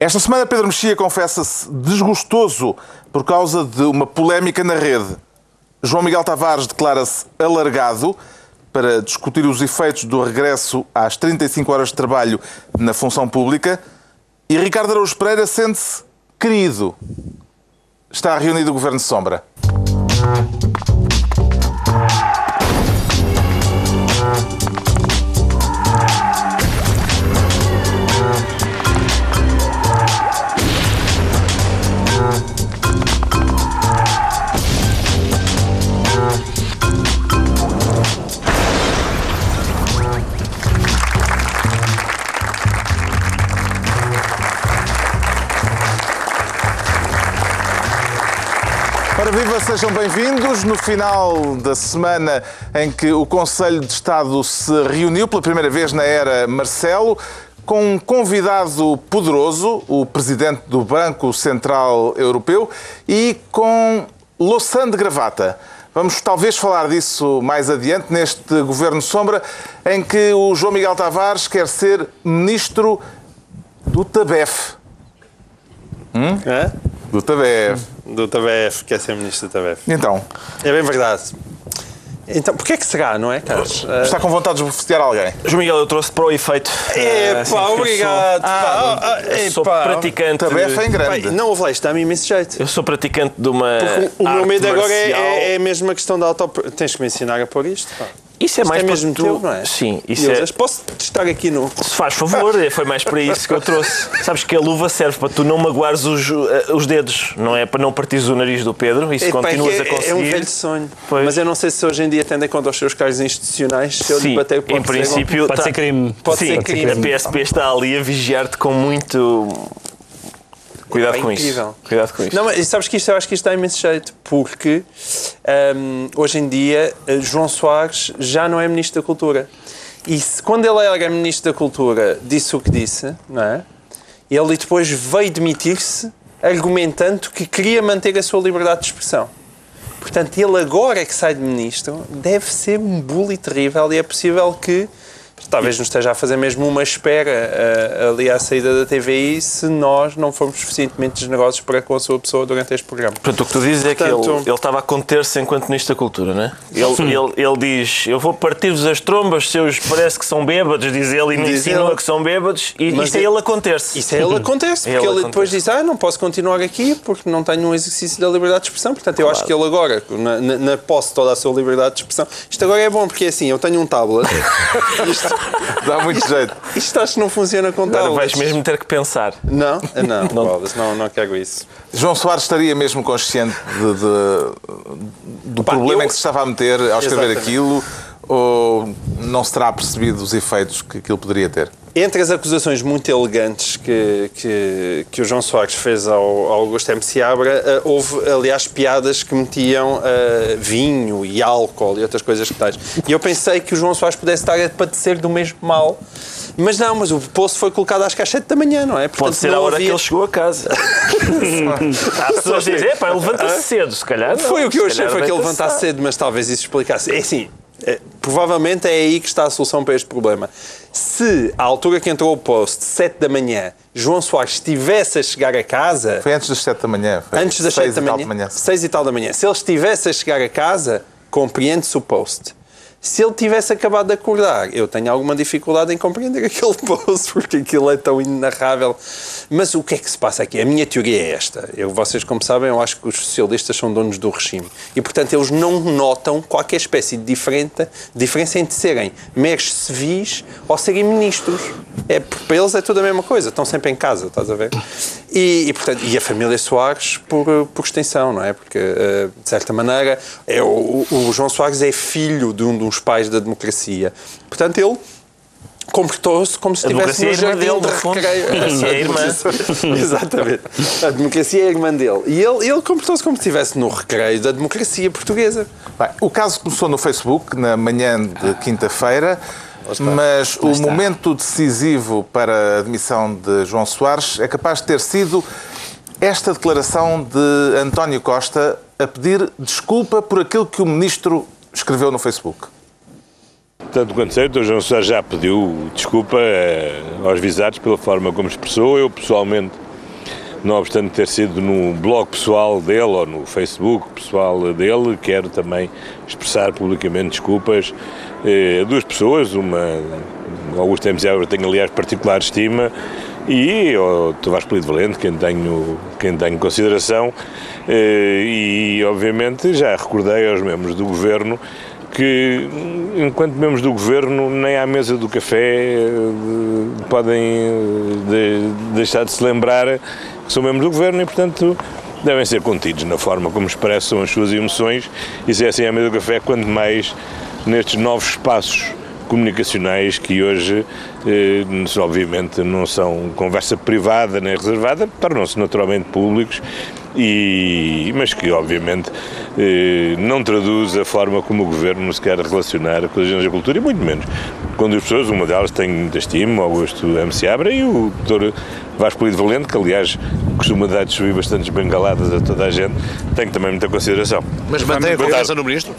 Esta semana Pedro Mexia confessa-se desgostoso por causa de uma polémica na rede. João Miguel Tavares declara-se alargado para discutir os efeitos do regresso às 35 horas de trabalho na função pública e Ricardo Araújo Pereira sente-se querido. Está reunido o Governo de Sombra. Sejam bem-vindos. No final da semana em que o Conselho de Estado se reuniu pela primeira vez na era Marcelo, com um convidado poderoso, o presidente do Banco Central Europeu, e com Louçã de Gravata. Vamos talvez falar disso mais adiante, neste Governo Sombra, em que o João Miguel Tavares quer ser ministro do TABEF. Hum? É? Do TABEF. Do TABEF, quer ser ministro do TABEF. Então? É bem verdade. Então, porquê é que será, não é, Carlos? Está com vontade de esbofetear alguém? João Miguel, eu trouxe para o efeito. É, pá, uh, obrigado. Sou, ah, ah, eu sou praticante. Tabefa em grande. Pai, não, isto dá-me imenso jeito. Eu sou praticante de uma. Porque o meu medo agora é, é, é mesmo a questão da auto. Tens que me ensinar a pôr isto. Pá. Isso é isto mais é mesmo tu... teu, não é? Sim, isso eu é. Posso estar aqui no. Se faz favor, foi mais para isso que eu trouxe. Sabes que a luva serve para tu não magoares os, eh, os dedos, não é para não partires o nariz do Pedro e se é, continuas é, a conseguir. É um velho sonho. Pois. Mas eu não sei se hoje em dia, tendo em conta os seus cargos institucionais, se eu Sim, lhe bater pode em princípio, Pode tá- ser crime. Pode Sim, ser crime. A PSP está ali a vigiar-te com muito. Cuidado É com incrível. isso. Cuidado com isso. Não, mas sabes que isto, eu acho que isto dá imenso jeito, porque hum, hoje em dia eh, João Soares já não é Ministro da Cultura. E se, quando ele era Ministro da Cultura disse o que disse, não é? Ele depois veio demitir-se argumentando que queria manter a sua liberdade de expressão. Portanto, ele agora que sai de Ministro deve ser um bully terrível e é possível que talvez nos esteja a fazer mesmo uma espera eh, ali à saída da TVI se nós não formos suficientemente generosos para com a sua pessoa durante este programa. Portanto, o que tu dizes é que ele, ele estava a conter-se enquanto Ministro da Cultura, não é? Ele, ele, ele diz: Eu vou partir-vos as trombas, seus parece que são bêbados, diz ele, e me Diz insinua ele. que são bêbados, e Mas isto é é- ele a conter-se. Isso é ele acontece, Ele porque ele acontece. depois diz: Ah, não posso continuar aqui porque não tenho um exercício da liberdade de expressão. Portanto, eu acho que ele agora, na, na, na posse toda a sua liberdade de expressão, isto agora é bom porque é assim: eu tenho um tablet, isto, Dá muito jeito. isto acho que não funciona com Agora vais mesmo ter que pensar. Não, não, Bolas, não, não quero isso. João Soares estaria mesmo consciente de- de- do Pá, problema eu- em que se estava a meter ao escrever Exatamente. aquilo ou não se terá percebido os efeitos que aquilo poderia ter? Entre as acusações muito elegantes que, que, que o João Soares fez ao, ao Augusto M. Seabra, eh, houve, aliás, piadas que metiam eh, vinho e álcool e outras coisas que tais. E eu pensei que o João Soares pudesse estar a padecer do mesmo mal, mas não, mas o poço foi colocado às 7 da manhã, não é? Pode Portanto, ser a hora havia- que ele chegou a casa. Há pessoas que dizem: Epá, levanta-se cedo, se calhar. não, Foi o que eu achei, foi que ele levantasse cedo, mas talvez isso explicasse. É assim, provavelmente é aí que está a solução para este problema. Se, à altura que entrou o post, 7 da manhã, João Soares estivesse a chegar a casa, Foi antes das 7 da manhã. Foi antes das seis 7 da manhã, 6 e tal da manhã, se ele estivesse a chegar a casa, compreende-se o post. Se ele tivesse acabado de acordar, eu tenho alguma dificuldade em compreender aquele post, porque aquilo é tão inarrável. Mas o que é que se passa aqui? A minha teoria é esta. Eu, vocês, como sabem, eu acho que os socialistas são donos do regime. E, portanto, eles não notam qualquer espécie de diferença, diferença entre serem meros civis ou serem ministros. É, para eles é tudo a mesma coisa. Estão sempre em casa, estás a ver? E, e, portanto, e a família Soares, por, por extensão, não é? Porque, eh, de certa maneira, é, o, o João Soares é filho de um dos pais da democracia. Portanto, ele comportou-se como se estivesse no é irmã jardim dele, de no recreio. É a irmã. Exatamente. A democracia é a irmã dele. E ele, ele comportou-se como se estivesse no recreio da democracia portuguesa. Bem, o caso começou no Facebook, na manhã de quinta-feira, mas o momento decisivo para a admissão de João Soares é capaz de ter sido esta declaração de António Costa a pedir desculpa por aquilo que o ministro escreveu no Facebook. Tanto quanto sei, o. João Soares já pediu desculpa eh, aos visados pela forma como expressou. Eu, pessoalmente, não obstante ter sido no blog pessoal dele ou no Facebook pessoal dele, quero também expressar publicamente desculpas a duas pessoas, uma Augusto M. Zébora tenho aliás particular estima e o Tavares Polido Valente, quem tenho, quem tenho consideração, e obviamente já recordei aos membros do Governo que, enquanto membros do governo, nem à mesa do café eh, podem eh, deixar de se lembrar que são membros do governo e, portanto, devem ser contidos na forma como expressam as suas emoções e se é assim à mesa do café, quanto mais nestes novos espaços comunicacionais que hoje, eh, obviamente, não são conversa privada nem reservada, tornam-se naturalmente públicos e, mas que obviamente eh, não traduz a forma como o governo se quer relacionar com as agências da cultura e muito menos quando as pessoas, uma delas tem muita estima, Augusto M. Seabra e o doutor Vasco Polido Valente, que aliás costuma dar de subir bastantes bengaladas a toda a gente, tem também muita consideração. Mas mantém a confiança no Ministro?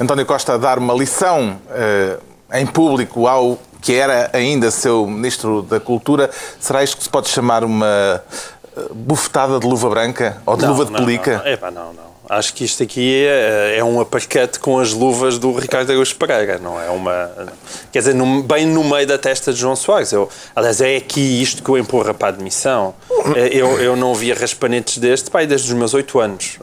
António Costa a dar uma lição uh, em público ao que era ainda seu Ministro da Cultura, será isto que se pode chamar uma bufetada de luva branca ou de não, luva de pelica? Não, não. Epá, não, não. Acho que isto aqui é, é um aparquete com as luvas do Ricardo Araújo Pereira, não é uma... Quer dizer, no, bem no meio da testa de João Soares. Eu, aliás, é aqui isto que o empurra para a admissão. É, eu, eu não via raspanetes deste, pai, desde os meus oito anos.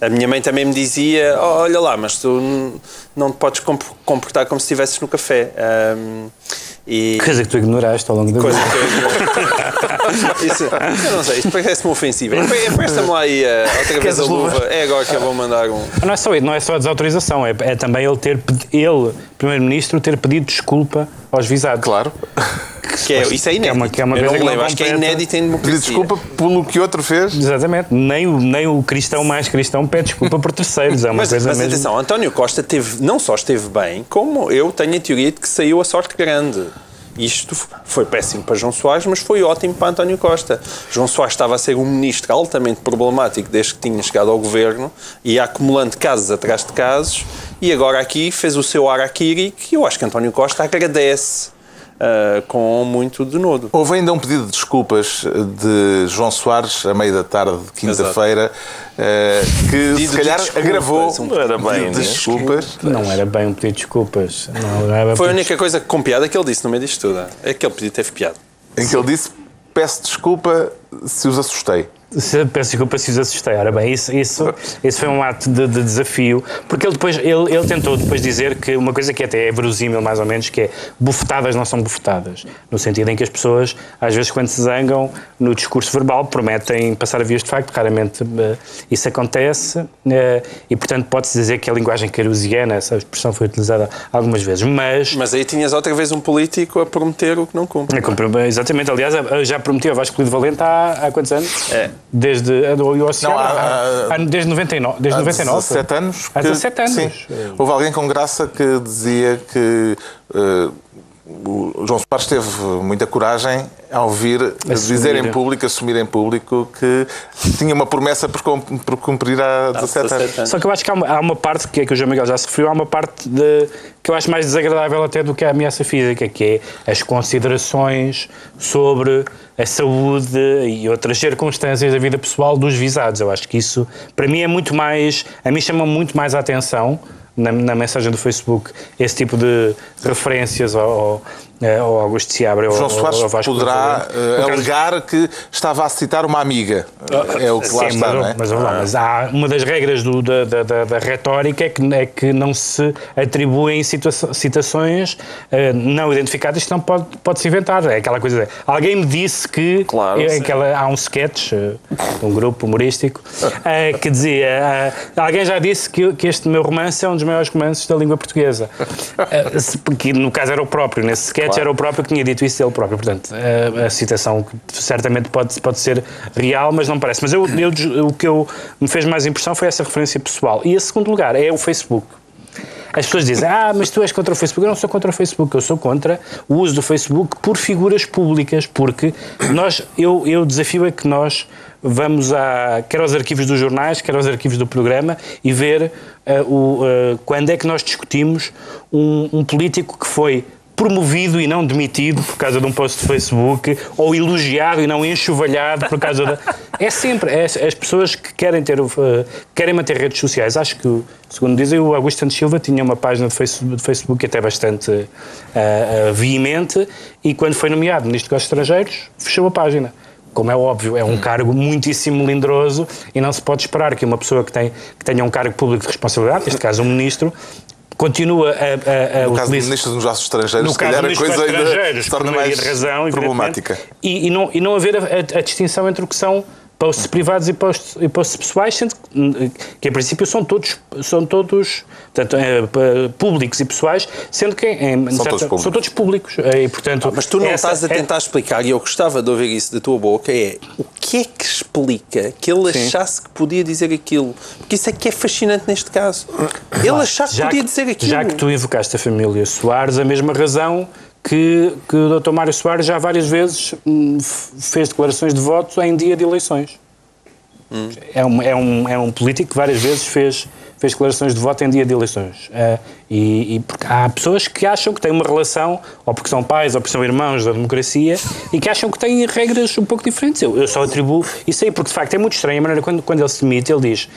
A minha mãe também me dizia, oh, olha lá, mas tu não te podes comportar como se estivesses no café. Um, e... Coisa que tu ignoraste ao longo da Coisa que eu Isso, eu não sei, isto parece-me ofensivo. Presta-me lá aí uh, outra vez a luva. É agora que eu vou mandar um. Não é só, não é só a desautorização, é, é também ele ter ele, Primeiro-Ministro, ter pedido desculpa aos visados. Claro. Que é, isso é inédito. Que é uma, que é uma coisa que acho que é inédito em democracia. Desculpa pelo que outro fez. Exatamente. Nem o, nem o cristão mais cristão pede desculpa por terceiros. É uma mas, coisa mas mesmo... atenção, António Costa teve, não só esteve bem, como eu tenho a teoria de que saiu a sorte grande. Isto foi péssimo para João Soares, mas foi ótimo para António Costa. João Soares estava a ser um ministro altamente problemático desde que tinha chegado ao governo, ia acumulando casos atrás de casos, e agora aqui fez o seu araquiri, que eu acho que António Costa agradece uh, com muito denodo. Houve ainda um pedido de desculpas de João Soares, a meio da tarde de quinta-feira, uh, que pedido se calhar de agravou um não era bem, de desculpas. Não era bem um pedido de desculpas. Não Foi a única coisa com piada que ele disse no meio disto tudo. É que ele pedido teve piada. Em que ele disse, peço desculpa se os assustei. Peço desculpa se os assustei. Ora bem, isso, isso, isso foi um ato de, de, desafio, porque ele depois ele, ele tentou depois dizer que uma coisa que até é verosímil, mais ou menos, que é bufetadas não são bufetadas. No sentido em que as pessoas, às vezes, quando se zangam no discurso verbal, prometem passar a vias de facto, raramente uh, isso acontece, uh, e portanto pode-se dizer que a linguagem carusiana, essa expressão foi utilizada algumas vezes, mas... Mas aí tinhas outra vez um político a prometer o que não cumpre. É, exatamente, aliás, já prometeu a Vasco de Valente há, há quantos anos? É. Desde o Oceano, não, há, há, desde 99. Desde há 99 17 anos. Há 17 anos. Sim. Houve alguém com graça que dizia que uh, o João Soares teve muita coragem ao vir assumir. dizer em público, assumir em público que tinha uma promessa por, cumprir há 17 anos. Só que eu acho que há uma, há uma parte, que é que o João Miguel já se referiu, há uma parte de, que eu acho mais desagradável até do que a ameaça física, que é as considerações sobre a saúde e outras circunstâncias da vida pessoal dos visados. Eu acho que isso, para mim, é muito mais. A mim chama muito mais a atenção na, na mensagem do Facebook esse tipo de referências ao, é, ou Augusto Seabra João Soares ou Vasco poderá uh, alegar que estava a citar uma amiga. É o que lá Sim, está, mas, não é? Mas, ah. mas, há uma das regras do, da, da, da, retórica é que, é que não se atribuem citações uh, não identificadas que não pode, pode se inventar. É aquela coisa. Alguém me disse que claro, é, aquela, há um sketch uh, de um grupo humorístico que dizia alguém já disse que, que este meu romance é um dos maiores romances da língua portuguesa. porque no caso era o próprio, nesse sketch claro. era o próprio que tinha dito isso ele próprio. Portanto, a, a, citação certamente pode, pode ser real, mas não parece. Mas eu, eu, o que eu, me fez mais impressão foi essa referência pessoal. E a segundo lugar é o Facebook. As pessoas dizem, ah, mas tu és contra o Facebook. Eu não sou contra o Facebook, eu sou contra o uso do Facebook por figuras públicas, porque nós, eu, eu desafio é que nós vamos a, quer aos arquivos dos jornais, quer aos arquivos do programa e ver uh, o, uh, quando é que nós discutimos um, um político que foi promovido e não demitido por causa de um post de Facebook, ou elogiado e não enxovalhado por causa da. É sempre, é, as pessoas que querem, ter, uh, querem manter redes sociais. Acho que, segundo dizem, o Augusto Santos Silva tinha uma página de Facebook, de Facebook até bastante uh, uh, veemente e quando foi nomeado Ministro dos Estrangeiros, fechou a página como é óbvio, é um cargo muitíssimo melindroso e não se pode esperar que uma pessoa que, tem, que tenha um cargo público de responsabilidade, neste caso um ministro, continua a, a, a no caso do Ministro dos Negócios Estrangeiros, no se calhar a coisa ainda se torna mais razão, problemática. E, e, não, e não haver a, a, distinção entre o que são posts privados e posts, e posts pessoais, sendo que, que em princípio são todos, são todos portanto, é, públicos e pessoais, sendo que em, são, certa, todos públicos. são todos públicos. E, portanto, ah, mas tu não essa, estás a tentar é... explicar, e eu gostava de ouvir isso da tua boca, é o que é que explica que ele Sim. achasse que podia dizer aquilo? Porque isso é que é fascinante neste caso. Ele achar que podia que, dizer aquilo. Já que tu invocaste a família Soares, a mesma razão que, que o Dr. Mário Soares já várias vezes hum, fez declarações de voto em dia de eleições. Hum. É, um, é, um, é um político que várias vezes fez, fez declarações de voto em dia de eleições. Uh, e, e, porque há pessoas que acham que têm uma relação, ou porque são pais, ou porque são irmãos da democracia, e que acham que têm regras um pouco diferentes. Eu, eu só atribuo isso aí, porque de facto é muito estranho a maneira quando, quando ele se demite, ele diz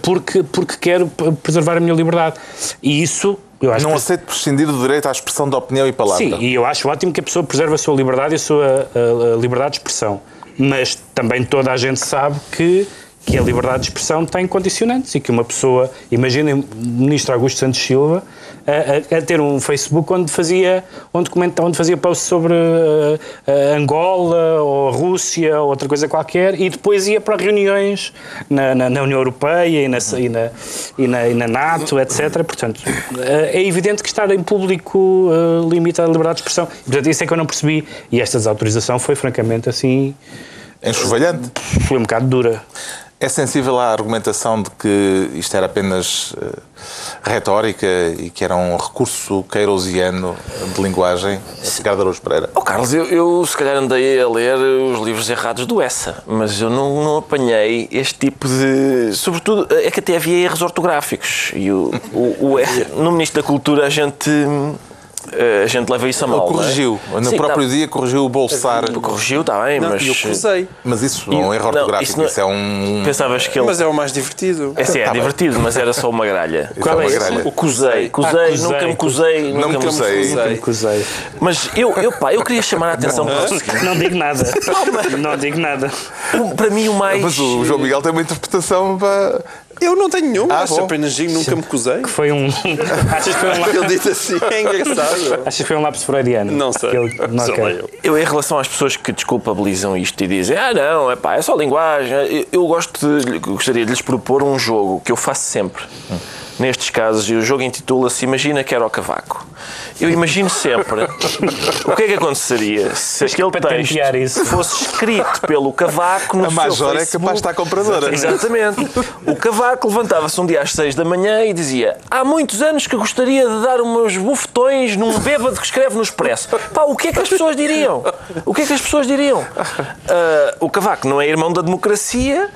porque, porque quero preservar a minha liberdade. E isso não que... aceito prescindir do direito à expressão de opinião e palavra. Sim, e eu acho ótimo que a pessoa preserve a sua liberdade e a sua a, a liberdade de expressão. Mas também toda a gente sabe que que a liberdade de expressão tem condicionantes e que uma pessoa, imaginem o ministro Augusto Santos Silva a, a, a, ter um Facebook onde fazia, onde, comenta, onde fazia posts sobre uh, Angola ou Rússia ou outra coisa qualquer e depois ia para reuniões na, na, na União Europeia e na, e, na, e, na, e na NATO, etc. Portanto, uh, é evidente que estar em público uh, limita a liberdade de expressão. Portanto, isso é que eu não percebi e esta desautorização foi francamente assim... Enxovalhante? Foi um bocado dura. É sensível à argumentação de que isto era apenas uh, retórica e que era um recurso queirosiano de linguagem? Ricardo Araújo Pereira. Oh, Carlos, eu, eu, se calhar andei a ler os livros errados do Essa, mas eu não, não apanhei este tipo de. Sobretudo, é que até havia erros ortográficos. E o, o, o no Ministro da Cultura a gente a gente leva isso a mal. Ele corrigiu. É? No Sim, próprio tá. dia corrigiu o bolsar. Corrigiu, está bem, não, mas. Eu cruzei. Mas isso não é um erro ortográfico, isso, isso, é um. Pensavas que ele. Mas é o mais divertido. É sim, é tá divertido, bem. mas era só uma gralha. Qual é, é gralha? O cozei. Cozei, ah, nunca me cozei. Não. Nunca me cozei. Mas eu, eu, pá, eu queria chamar a atenção para. Não digo nada. Não digo nada. Para mim, o mais. Mas o João Miguel tem uma interpretação para. Eu não tenho nenhum, ah, acho apenas digo, nunca me cozei. Que foi um. Achas que foi um Ele disse assim, é engraçado. Achas que foi um lápis freudiano? Não sei. não eu. eu, em relação às pessoas que desculpabilizam isto e dizem, ah, não, é pá, é só linguagem, eu, eu gosto de, gostaria de lhes propor um jogo que eu faço sempre. Hum nestes casos, e o jogo intitula-se Imagina que era o cavaco. Eu imagino sempre o que é que aconteceria se aquele texto fosse escrito pelo cavaco no A Major é capaz de estar compradora. Exatamente. O cavaco levantava-se um dia às seis da manhã e dizia há muitos anos que gostaria de dar umas bufetões num bêbado que escreve no Expresso. Pá, o que é que as pessoas diriam? O que é que as pessoas diriam? Uh, o cavaco não é irmão da democracia.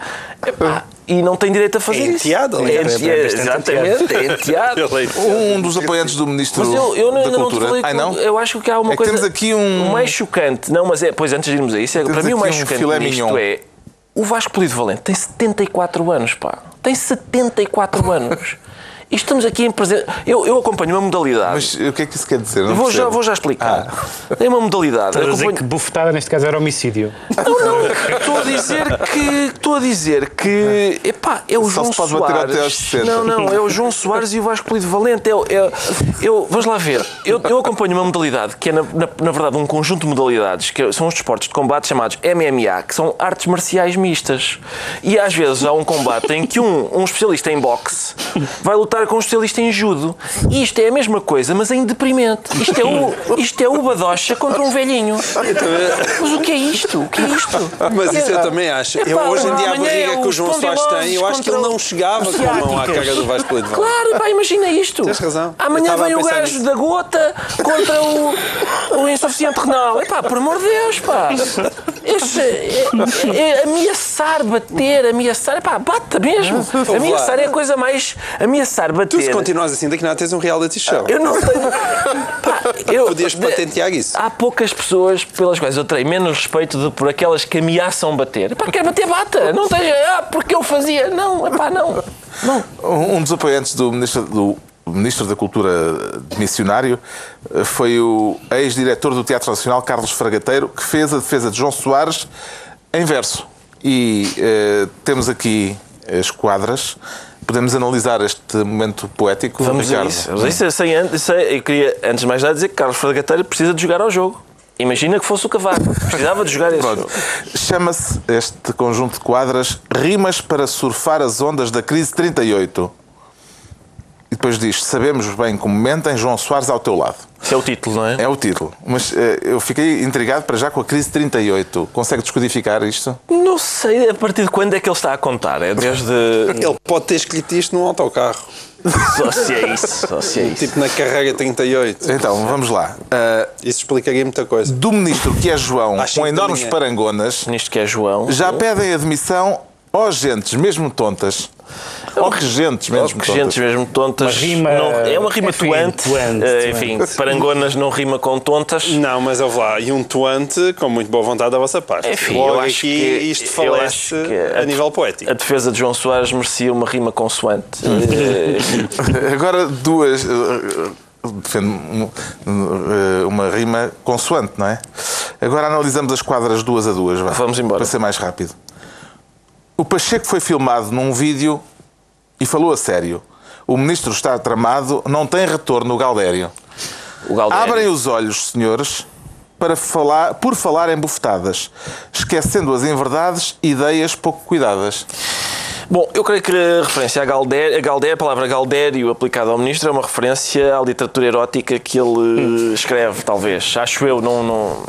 Epá, e não tem direito a fazer é enteado, isso. É enteado, é, exatamente, é enteado. um dos apoiantes do Ministro mas eu, eu da não Cultura. Falei, Ai, não? Eu acho que há uma é coisa... temos aqui um... O mais chocante, não, mas é... Pois, antes de irmos a isso, é, para mim o mais um chocante nisto é... O Vasco Polido Valente tem 74 anos, pá. Tem 74 anos. Estamos aqui em presença. Eu, eu acompanho uma modalidade. Mas o que é que isso quer dizer? Não vou, já, vou já explicar. Ah. Tem uma modalidade. Estás a dizer que bufetada neste caso era homicídio. Não, não. Estou a dizer que. Estou a dizer que. Epá, é o Só João se pode Soares. Até aos 60. Não, não. É o João Soares e o Vasco Polido Valente. É, é, eu, vamos lá ver. Eu, eu acompanho uma modalidade que é, na, na, na verdade, um conjunto de modalidades que são os desportos de combate chamados MMA, que são artes marciais mistas. E às vezes há um combate em que um, um especialista em boxe vai lutar com um especialista em judo. E isto é a mesma coisa, mas em deprimente. Isto é o, isto é o badocha contra um velhinho. Mas o que é isto? O que é isto? Mas isso eu também acho. Eu, hoje em dia, a barriga é que o João Soares tem, eu acho que ele não chegava com a mão à carga do Vasco Leite Claro, pá, imagina isto. Tens razão. Amanhã vem o gajo nisso. da gota contra o, o insuficiente renal. Epá, por amor de Deus, pá. Isso é, é- ameaçar, bater, ameaçar. Pá, bata mesmo. Ameaçar é a coisa mais. Ameaçar, bater. Tu, se continuas assim, daqui a nada tens um reality show. Eu não tenho. Pá, eu, Podias patentear isso. Há poucas pessoas pelas quais eu terei menos respeito do que por aquelas que ameaçam bater. Pá, quer bater, bata. Não tenha. Ah, porque eu fazia. Não, pá, não. Não. Um um dos apoiantes do ministro, do ministro da Cultura missionário eh, foi o ex-diretor do Teatro Nacional, Carlos Fragateiro, que fez a defesa de João Soares em verso. E eh, temos aqui as quadras. Podemos analisar este momento poético, Vamos a Ricardo? isso. Vamos a isso. Antes- sei- eu queria, antes de mais nada, dizer que Carlos Fragateiro precisa de jogar ao jogo. Imagina que fosse o Cavaco. Precisava de jogar esse Pronto. jogo. Chama-se este conjunto de quadras Rimas para surfar as ondas da crise 38. E depois diz: Sabemos bem como mentem, João Soares ao teu lado. Esse é o título, não é? É o título. Mas eh, eu fiquei intrigado para já com a crise 38. Consegue descodificar isto? Não sei a partir de quando é que ele está a contar. É desde. Ele pode ter escrito isto num autocarro. Só se é isso. Só se é isso. Tipo na carrega 38. Então, vamos lá. Ah, Isso explicaria muita coisa. do ministro que é João, cinco com enormes parangonas, Nisto que é João. já pedem admissão ó gentes, mesmo tontas. Ó que gentes, mesmo que tontas. gentes mesmo tontas. Uma rima- não- é uma rima enfim, tuante. tuante, tuante. enfim, parangonas não rima com tontas. Não, mas houve lá. E um tuante com muito boa vontade da vossa parte. Enfim, Logo eu aqui acho que, isto eu falece que a nível poético. A defesa de João Soares merecia uma rima consoante. Agora duas. eh, Defendo eh, uma rima consoante, não é? Agora analisamos as quadras duas a duas. vá, Vamos embora. Para ser mais rápido. O Pacheco foi filmado num vídeo e falou a sério. O ministro está tramado, não tem retorno o Galdério. o Galdério. Abrem os olhos, senhores, para falar, por falar em bufetadas, esquecendo as inverdades, ideias pouco cuidadas. Bom, eu creio que a referência a Galdério, a, Galdério, a palavra Galdério aplicada ao ministro é uma referência à literatura erótica que ele eh, escreve, talvez. Acho eu, não. não...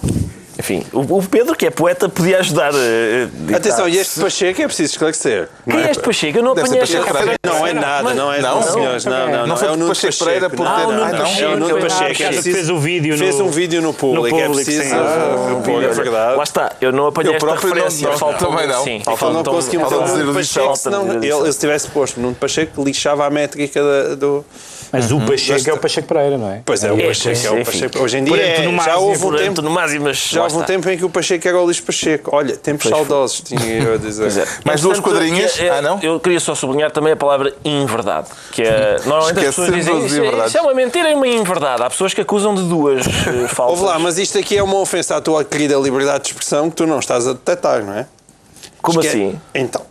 Enfim, o Pedro, que é poeta, podia ajudar. eh, a Atenção, e este Pacheco é preciso esclarecer. Quem é este Pacheco? Eu não Pacheco referência. Não é nada, não é Não? não, senhores, não, não, Não não. foi É o Nuno Pacheco Pereira por não, ter- não, Ah, não, não. é o Nuno Ah, Pacheco. que É fez o vídeo fez no- um vídeo no público, no é preciso sim. uh, pôr a verdade. Lá está, eu não apanhei esta próprio não- referência. não, Falta- também não. Sim, não conseguimos do o Pacheco, senão Falta dizer ele, ele se tivesse posto Nuno Pacheco, lixava a métrica da- do. Mas o Pacheco é o Pacheco Pereira, não é? Pois é, o É, Pacheco é o. Pacheco. Hoje em dia é, já houve um tempo. no mais, mas houve um tempo em que o Pacheco era o Luís Pacheco. Olha, tempos Pois foi. saudosos, tinha eu a dizer. Pois é. Mais duas Entretanto, quadrinhas? é- é- Ah, não? Eu queria só sublinhar também a palavra inverdade. Que é, normalmente as pessoas dizem as isso, é- inverdades." isso é uma mentira e uma inverdade. Há pessoas que acusam de duas eh, falsas. Ouve lá, mas isto aqui é uma ofensa à tua querida liberdade de expressão que tu não estás a detectar, não é? Como Esque- assim? Então,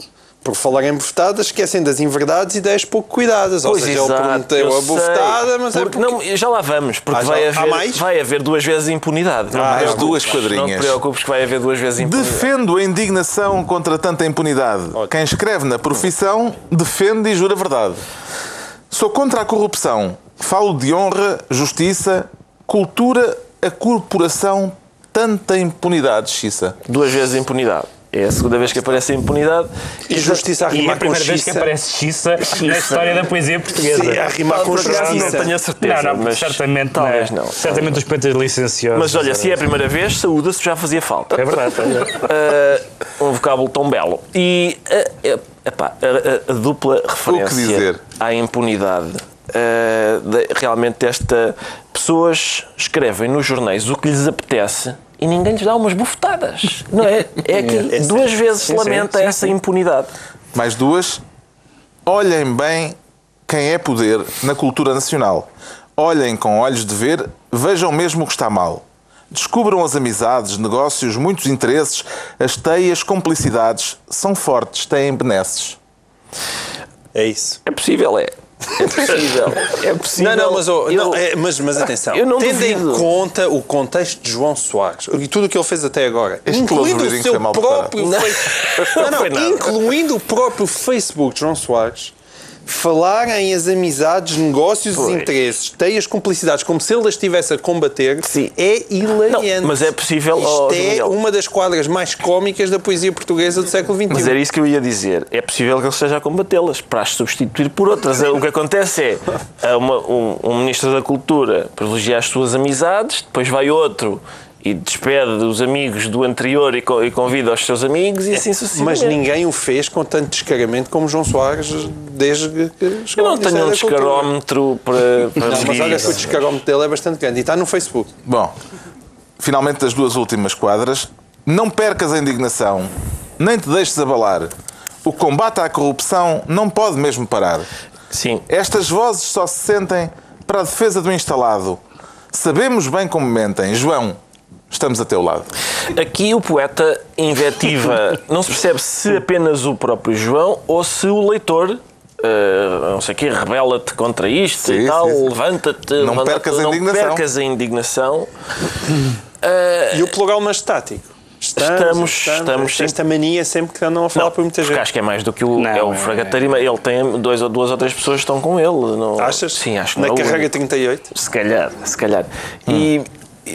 por falar em bufetadas, esquecem das inverdades e ideias pouco cuidadas. Ou Pois seja, exato, ele prometeu eu a bufetada, mas é porque, porque... não, já lá vamos, porque Ah, já- vai, há haver, mais? vai haver duas vezes impunidade. Não, Ah, mais duas quadrinhas. Não te preocupes que vai haver duas vezes impunidade. Defendo a indignação contra tanta impunidade. Quem escreve na profissão defende e jura verdade. Sou contra a corrupção. Falo de honra, justiça, cultura, a corporação, tanta impunidade, Xissa. Duas vezes impunidade. É a segunda vez que aparece a impunidade. E justiça a E é rimar a com primeira vez que xiça. aparece Xissa na história da poesia portuguesa. Sim, a rimar com justiça. Não tenho a certeza. Não, não, mas certamente talvez não. Certamente os poetas licenciosos. Mas olha, se é a primeira vez, saúda-se já fazia falta. É verdade. é. Uh, um vocábulo tão belo. E uh, epá, a, a- a dupla referência dizer? à impunidade. uh, de- realmente esta pessoas escrevem nos jornais o que lhes apetece e ninguém lhes dá umas bufetadas não é? é aqui duas vezes se sim, lamenta sim, essa impunidade Mais duas. Olhem bem quem é poder na cultura nacional. Olhem com olhos de ver, vejam mesmo o que está mal. Descubram as amizades, negócios, muitos interesses, as teias, complicidades. São fortes, têm benesses. É isso. é possível é é possível. É possível. Não, não, mas, oh, Eu- não, é, mas, mas atenção. Eu não Tendo em duvido. conta o contexto de João Soares e tudo o que ele fez até agora, Este incluindo o seu próprio Não. não, não, incluindo o próprio Facebook de João Soares, falar em as amizades, negócios e interesses, teias complicidades, como se ele as estivesse a combater, Sim. é hilariante. Não, mas é possível, Isto oh, é uma das quadras mais cómicas da poesia portuguesa do século XXI. Mas era isso que eu ia dizer. É possível que ele esteja a combatê-las para as substituir por outras. O que acontece é uma- um, um ministro da Cultura privilegia as suas amizades, depois vai outro e despede os amigos do anterior e, co- e convida os seus amigos e assim Mas sucessivamente. ninguém o fez com tanto descaramento como João Soares desde que chegou Eu não tenho um descarómetro para, para Não, mas olha que o descarómetro dele é bastante grande e está no Facebook. Bom, finalmente as duas últimas quadras. Não percas a indignação, nem te deixes abalar. O combate à corrupção não pode mesmo parar. Sim. Estas vozes só se sentem para a defesa do instalado. Sabemos bem como mentem. João, estamos a teu lado. Aqui o poeta invetiva, não se percebe se apenas o próprio João ou se o leitor. eh, não sei o quê, rebela-te contra isto Sim, e tal, levanta-te, Não levanta-te, percas a não indignação. percas a indignação. E o plural mastático. Estamos- estamos Esta mania sempre que andam a falar por muita gente. acho que é mais do que o, Não, é o é- fragateiro. Ele tem dois, ou- duas ou três pessoas que estão com ele. Não, Achas? Sim, acho que Na não é carrega único. 38? Se calhar, se calhar. E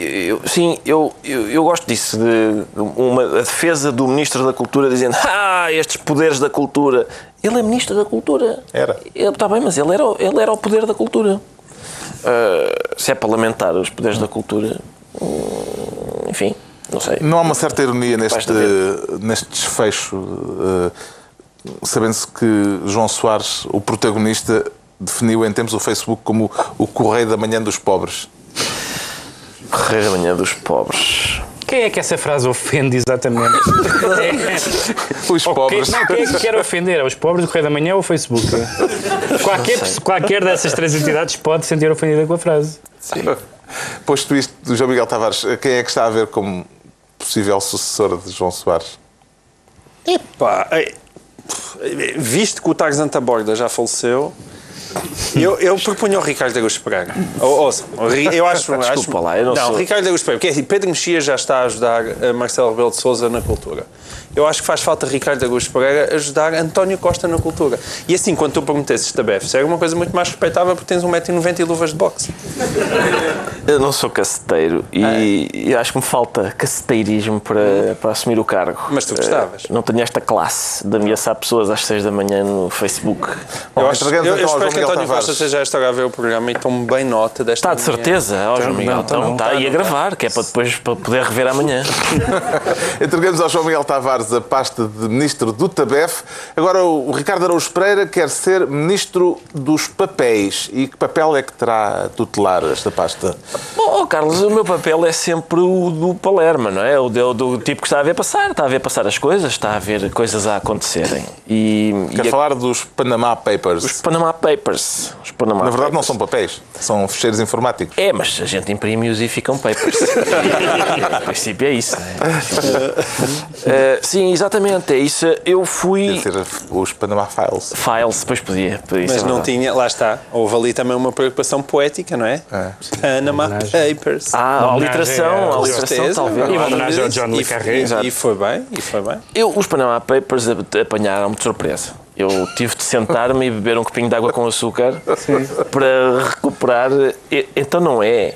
eu- sim, eu, eu, eu gosto disso, de uma, a defesa do Ministro da Cultura dizendo ah, estes poderes da cultura. Ele é Ministro da Cultura. Era. Ele, está bem, mas ele era, o- ele era o poder da cultura. Ah, se é para lamentar os poderes da cultura, hum, enfim, não sei. Não há uma certa ironia neste, neste desfecho, eh, sabendo-se que João Soares, o protagonista, definiu em tempos o Facebook como o Correio da Manhã dos Pobres. Correio da manhã dos pobres. Quem é que essa frase ofende exatamente? Os Ou pobres. Quem, não, quem é que quer ofender? Os pobres do Correio da Manhã ou o Facebook? Qualquer, qualquer dessas três entidades pode se sentir ofendida com a frase. Posto isto do João Miguel Tavares, quem é que está a ver como possível sucessor de João Soares? Pá, ei, visto que o Tarzan Taborda já faleceu, eu, eu propunho ao Ricardo Augusto Pereira. Ou- Ouça, eu acho. Desculpa acho lá, eu não sou- Ricardo Augusto Pereira, porque é assim, Pedro Mexia já está a ajudar a Marcelo Rebelo de Souza na cultura. Eu acho que faz falta Ricardo Augusto Pereira ajudar António Costa na cultura. E assim, quando tu prometesses esta BF, era uma coisa muito mais respeitável porque tens 1,90m e luvas de boxe. Eu não sou caceteiro e, e acho que me falta caceteirismo para, para assumir o cargo. Mas tu gostavas. Eh, Não tenho esta classe de ameaçar pessoas às 6 da manhã no Facebook. Bom, Eu, acho, eu, eu então espero que Miguel António Tavares. Costa esteja a esta hora a ver o programa e tome bem nota desta Está de manhã. certeza, ó João Miguel. não, Então, está tá, aí a não gravar, que é para depois para poder rever amanhã. Entregamos ao João Miguel Tavares a pasta de Ministro do TABEF. Agora o Ricardo Araújo Pereira quer ser Ministro dos Papéis. E que papel é que terá a tutelar esta pasta? Bom, ó, Carlos, o meu papel é sempre o do Palerma, não é? O do, do tipo que está a ver passar, está a ver passar as coisas, está a ver coisas a acontecerem. E, Quer e a- falar dos Panama Papers. os Panama Papers. Os Panama Na verdade não Papers. são papéis, são ficheiros informáticos. É, mas a gente imprime-os e ficam papers. no princípio é isso. não é? Eh, sim, exatamente, é isso. Eu fui. Ser os Panama Files. Files, depois podia. podia Mas é não tinha, lá está, houve ali também uma preocupação poética, não é? Panama Papers. Ah, a Uma literação, a- a literação, talvez. E uma homenagem ao John Le e- Carré. E, e foi bem, e foi bem. Eu, os Panama Papers ap- apanharam-me de surpresa. Eu tive de sentar-me e beber um copinho de água com açúcar para recuperar. Então não é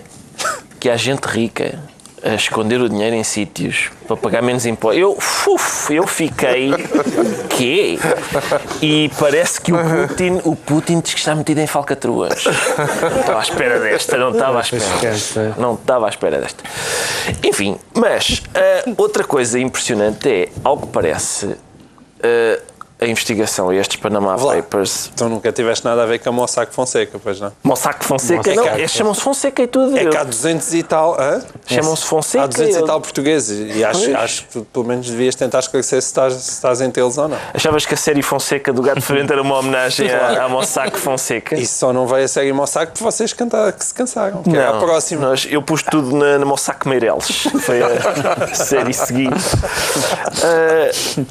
que há gente rica a esconder o dinheiro em sítios para pagar menos impostos. Eu, uf, eu fiquei. Quê? E parece que o Putin, o Putin diz que está metido em falcatruas. Não estava à espera desta, não estava à espera. Não estava à espera desta. Enfim, mas ah, outra coisa impressionante é, ao que parece, ah, a investigação e estes Panama Vá lá. Papers. Então nunca tiveste nada a ver com a Mossack Fonseca, pois não? Mossack Fonseca, Mossack. não, é- chamam-se Fonseca e tudo. É eu- que há 200 e tal. Chamam-se Fonseca. Há 200 eu- e tal portugueses. E acho, acho que tu, pelo menos devias tentar esclarecer se estás, se estás entre eles ou não. Achavas que a série Fonseca do Gato Frente era uma homenagem à, à Mossack Fonseca? Isso só não vai a série Mossack porque vocês canta, que se cansaram. Que é a próxima. Nós, eu pus tudo na, na Mossack Meireles. Foi a série seguinte. Ah,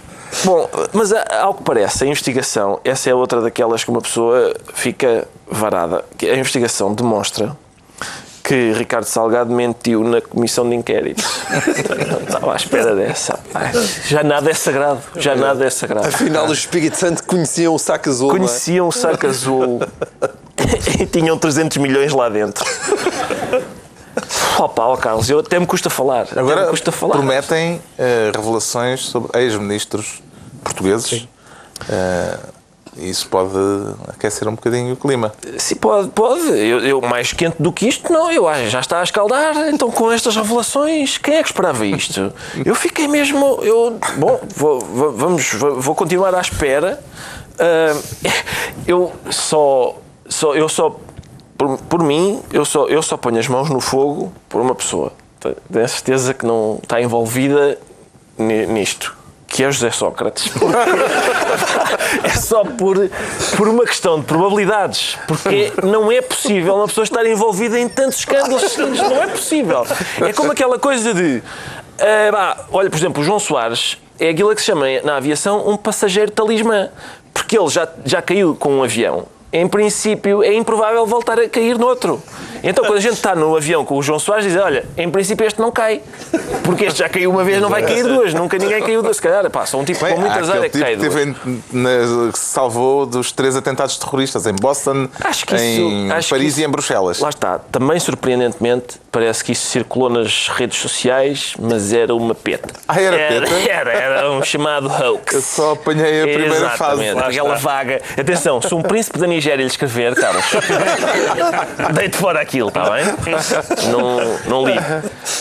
bom, mas a- ao que parece, a investigação, essa é outra daquelas que uma pessoa fica varada. A investigação demonstra que Ricardo Salgado mentiu na comissão de inquérito. Não estava à espera dessa. Ai, Já nada é sagrado. Já nada é sagrado. Afinal, o Espírito Santo conheciam o saco azul. não é? Conheciam o saco azul e tinham 300 milhões lá dentro. Opa, ó Carlos, eu até me custa falar. Agora me custa falar. prometem eh, revelações sobre ex-ministros portugueses. E isso pode aquecer um bocadinho o clima. Sim, pode, pode. Eu, eu, mais quente do que isto, não. Eu já está a escaldar. Então, com estas revelações, quem é que esperava isto? Eu fiquei mesmo. Eu, bom, vou, vou vamos, vou continuar à espera. Uh, eu só, só, eu só por, por, mim, eu só, eu só ponho as mãos no fogo por uma pessoa. Tenho certeza que não está envolvida nisto que é José Sócrates. é só por, por uma questão de probabilidades. Porque não é possível uma pessoa estar envolvida em tantos escândalos. Não é possível. É como aquela coisa de. Uh, bah, olha, por exemplo, o João Soares é aquilo que se chama na aviação um passageiro talismã. Porque ele já, já caiu com um avião em princípio, é improvável voltar a cair noutro. Então, quando a gente está no avião com o João Soares, diz: Olha, em princípio este não cai. Porque este já caiu uma vez, não vai cair duas. Nunca ninguém caiu duas. Se calhar, pá, são um tipo Bem, com muitas áreas que cai tipo duas. que se salvou dos três atentados terroristas em Boston, que isso, em Paris isso, e em Bruxelas. Lá está. Também, surpreendentemente, parece que isso circulou nas redes sociais, mas era uma peta. Ah, era, era peta? Era, era um chamado hoax. Eu só apanhei a primeira Exatamente, fase. Aquela vaga. Atenção, se um príncipe da Nigéria lhe escrever, Carlos, deite fora aquilo, está bem? Não, não li.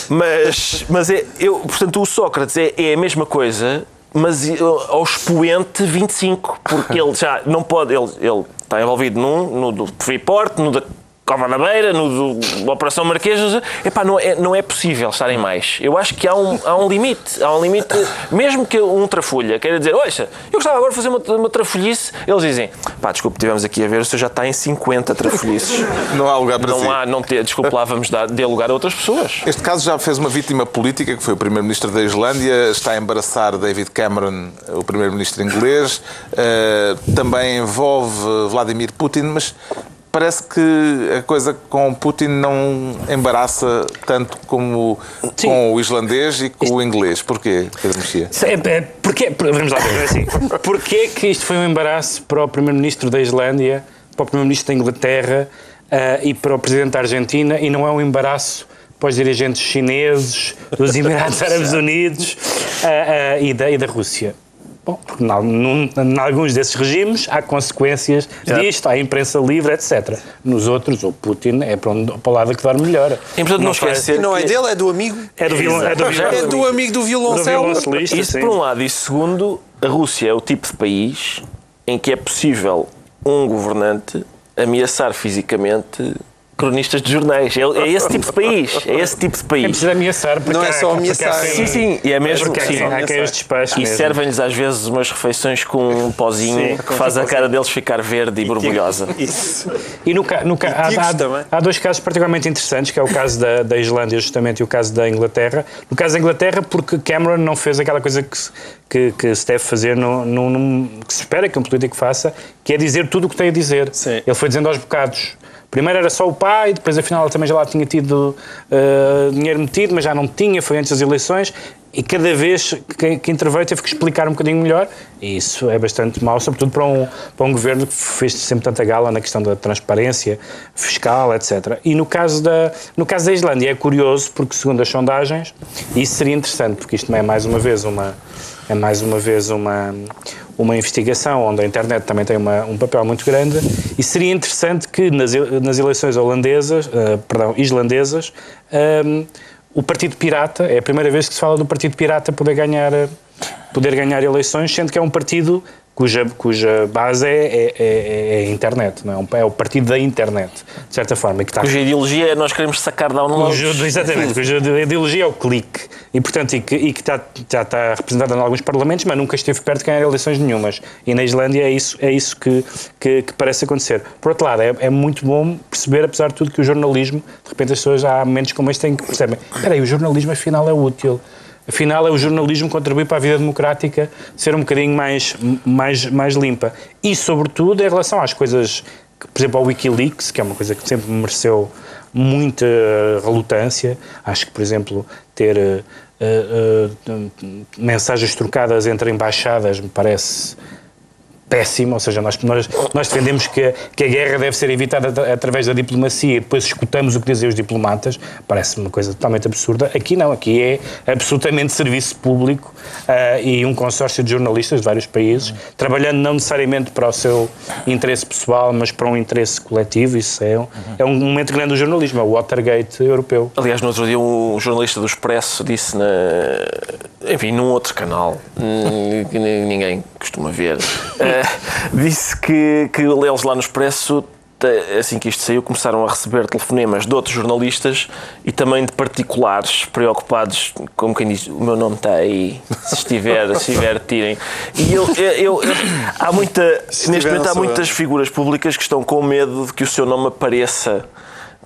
Mas, mas é, eu, portanto, o Sócrates é, é a mesma coisa, mas ao expoente 25, porque ele já não pode, ele, ele está envolvido num, no do Freeport, no da Cova da Beira, no, do, Operação Marquês, epá, não, é, não é possível estarem mais. Eu acho que há um, há um limite. Há um limite, mesmo que um trafolha queira dizer, olha, eu gostava agora de fazer uma, uma trafolhice, eles dizem, pá, desculpe, estivemos aqui a ver, o senhor já está em 50 trafolhices. Não há lugar para não si. Há, não ter, desculpe lá, vamos dar, dar lugar a outras pessoas. Este caso já fez uma vítima política, que foi o primeiro-ministro da Islândia, está a embaraçar David Cameron, o primeiro-ministro inglês, uh, também envolve Vladimir Putin, mas parece que a coisa com Putin não embaraça tanto como Sim. com o islandês e com isto... o inglês. Porquê, Pedro Mexia? É, é, porquê, vamos lá ver, assim. Porquê que isto foi um embaraço para o primeiro-ministro da Islândia, para o primeiro-ministro da Inglaterra uh, e para o presidente da Argentina e não é um embaraço para os dirigentes chineses, dos Emirados Árabes Unidos uh, uh, e, da, e da Rússia? Bom, porque em alguns desses regimes há consequências Exato. disto, há imprensa livre, etc. Nos outros, o Putin é para, onde, para o lado que dorme melhor. É importante não esquecer. Não é dele, é do amigo. É do, viol, é do, viol, é do amigo do violoncelo. Do Isso sim. por um lado. E segundo, a Rússia é o tipo de país em que é possível um governante ameaçar fisicamente cronistas de jornais. É, é, esse tipo de país. É esse tipo de país. É preciso ameaçar. Porque não é só ameaçar. Sim, sim. E é mesmo. Porque sim. Há quem os despache E servem-lhes às vezes umas refeições com um pozinho sim, que faz a cara deles ficar verde e, e borbulhosa. Isso. E no, no, e há, há, há, dois casos particularmente interessantes, que é o caso da, da Islândia justamente e o caso da Inglaterra. No caso da Inglaterra, porque Cameron não fez aquela coisa que, que, que se deve fazer, no, no, no, que se espera que um político faça, que é dizer tudo o que tem a dizer. Sim. Ele foi dizendo aos bocados. Primeiro era só o pai, depois afinal ele também já lá tinha tido uh, dinheiro metido, mas já não tinha, foi antes das eleições, e cada vez que, que interveio teve que explicar um bocadinho melhor, e isso é bastante mau, sobretudo para um, para um governo que fez sempre tanta gala na questão da transparência fiscal, etc. E no caso da, no caso da Islândia é curioso, porque segundo as sondagens, isso seria interessante, porque isto é mais uma vez uma, é mais uma vez uma, uma investigação onde a internet também tem uma, um papel muito grande e seria interessante que nas, nas eleições holandesas, uh, perdão, islandesas, um, o Partido Pirata, é a primeira vez que se fala do Partido Pirata poder ganhar, poder ganhar eleições, sendo que é um partido cuja, cuja base é, é, é, é a internet, não é? é o partido da internet, de certa forma. Que está... Cuja ideologia é nós queremos sacar downloads. Cujo, exatamente, cuja ideologia é o clique. E, portanto, e que, e que está, já está representada em alguns parlamentos, mas nunca esteve perto de ganhar eleições nenhumas. E na Islândia é isso, é isso que, que, que parece acontecer. Por outro lado, é, é, muito bom perceber, apesar de tudo, que o jornalismo, de repente as pessoas há momentos como este têm que perceber, espera aí, o jornalismo afinal é útil Afinal, é o jornalismo contribuir para a vida democrática ser um bocadinho mais, mais, mais limpa. E, sobretudo, em relação às coisas, por exemplo, ao Wikileaks, que é uma coisa que sempre mereceu muita relutância. Acho que, por exemplo, ter uh, uh, mensagens trocadas entre embaixadas me parece péssima, ou seja, nós, nós, nós defendemos que, que a guerra deve ser evitada através da diplomacia e depois escutamos o que dizem os diplomatas, parece uma coisa totalmente absurda. Aqui não, aqui é absolutamente serviço público uh, e um consórcio de jornalistas de vários países, trabalhando não necessariamente para o seu interesse pessoal, mas para um interesse coletivo, isso é um, é um momento grande do jornalismo, é o Watergate europeu. Aliás, no outro dia um jornalista do Expresso disse, na, enfim, num outro canal, que ninguém costuma ver, uh, disse que, que eles lá no Expresso assim que isto saiu, começaram a receber telefonemas de outros jornalistas e também de particulares preocupados, como quem diz, o meu nome está aí, se estiver, se estiver, tirem. E eu, eu, eu, eu há muita, neste momento há muitas figuras públicas que estão com medo de que o seu nome apareça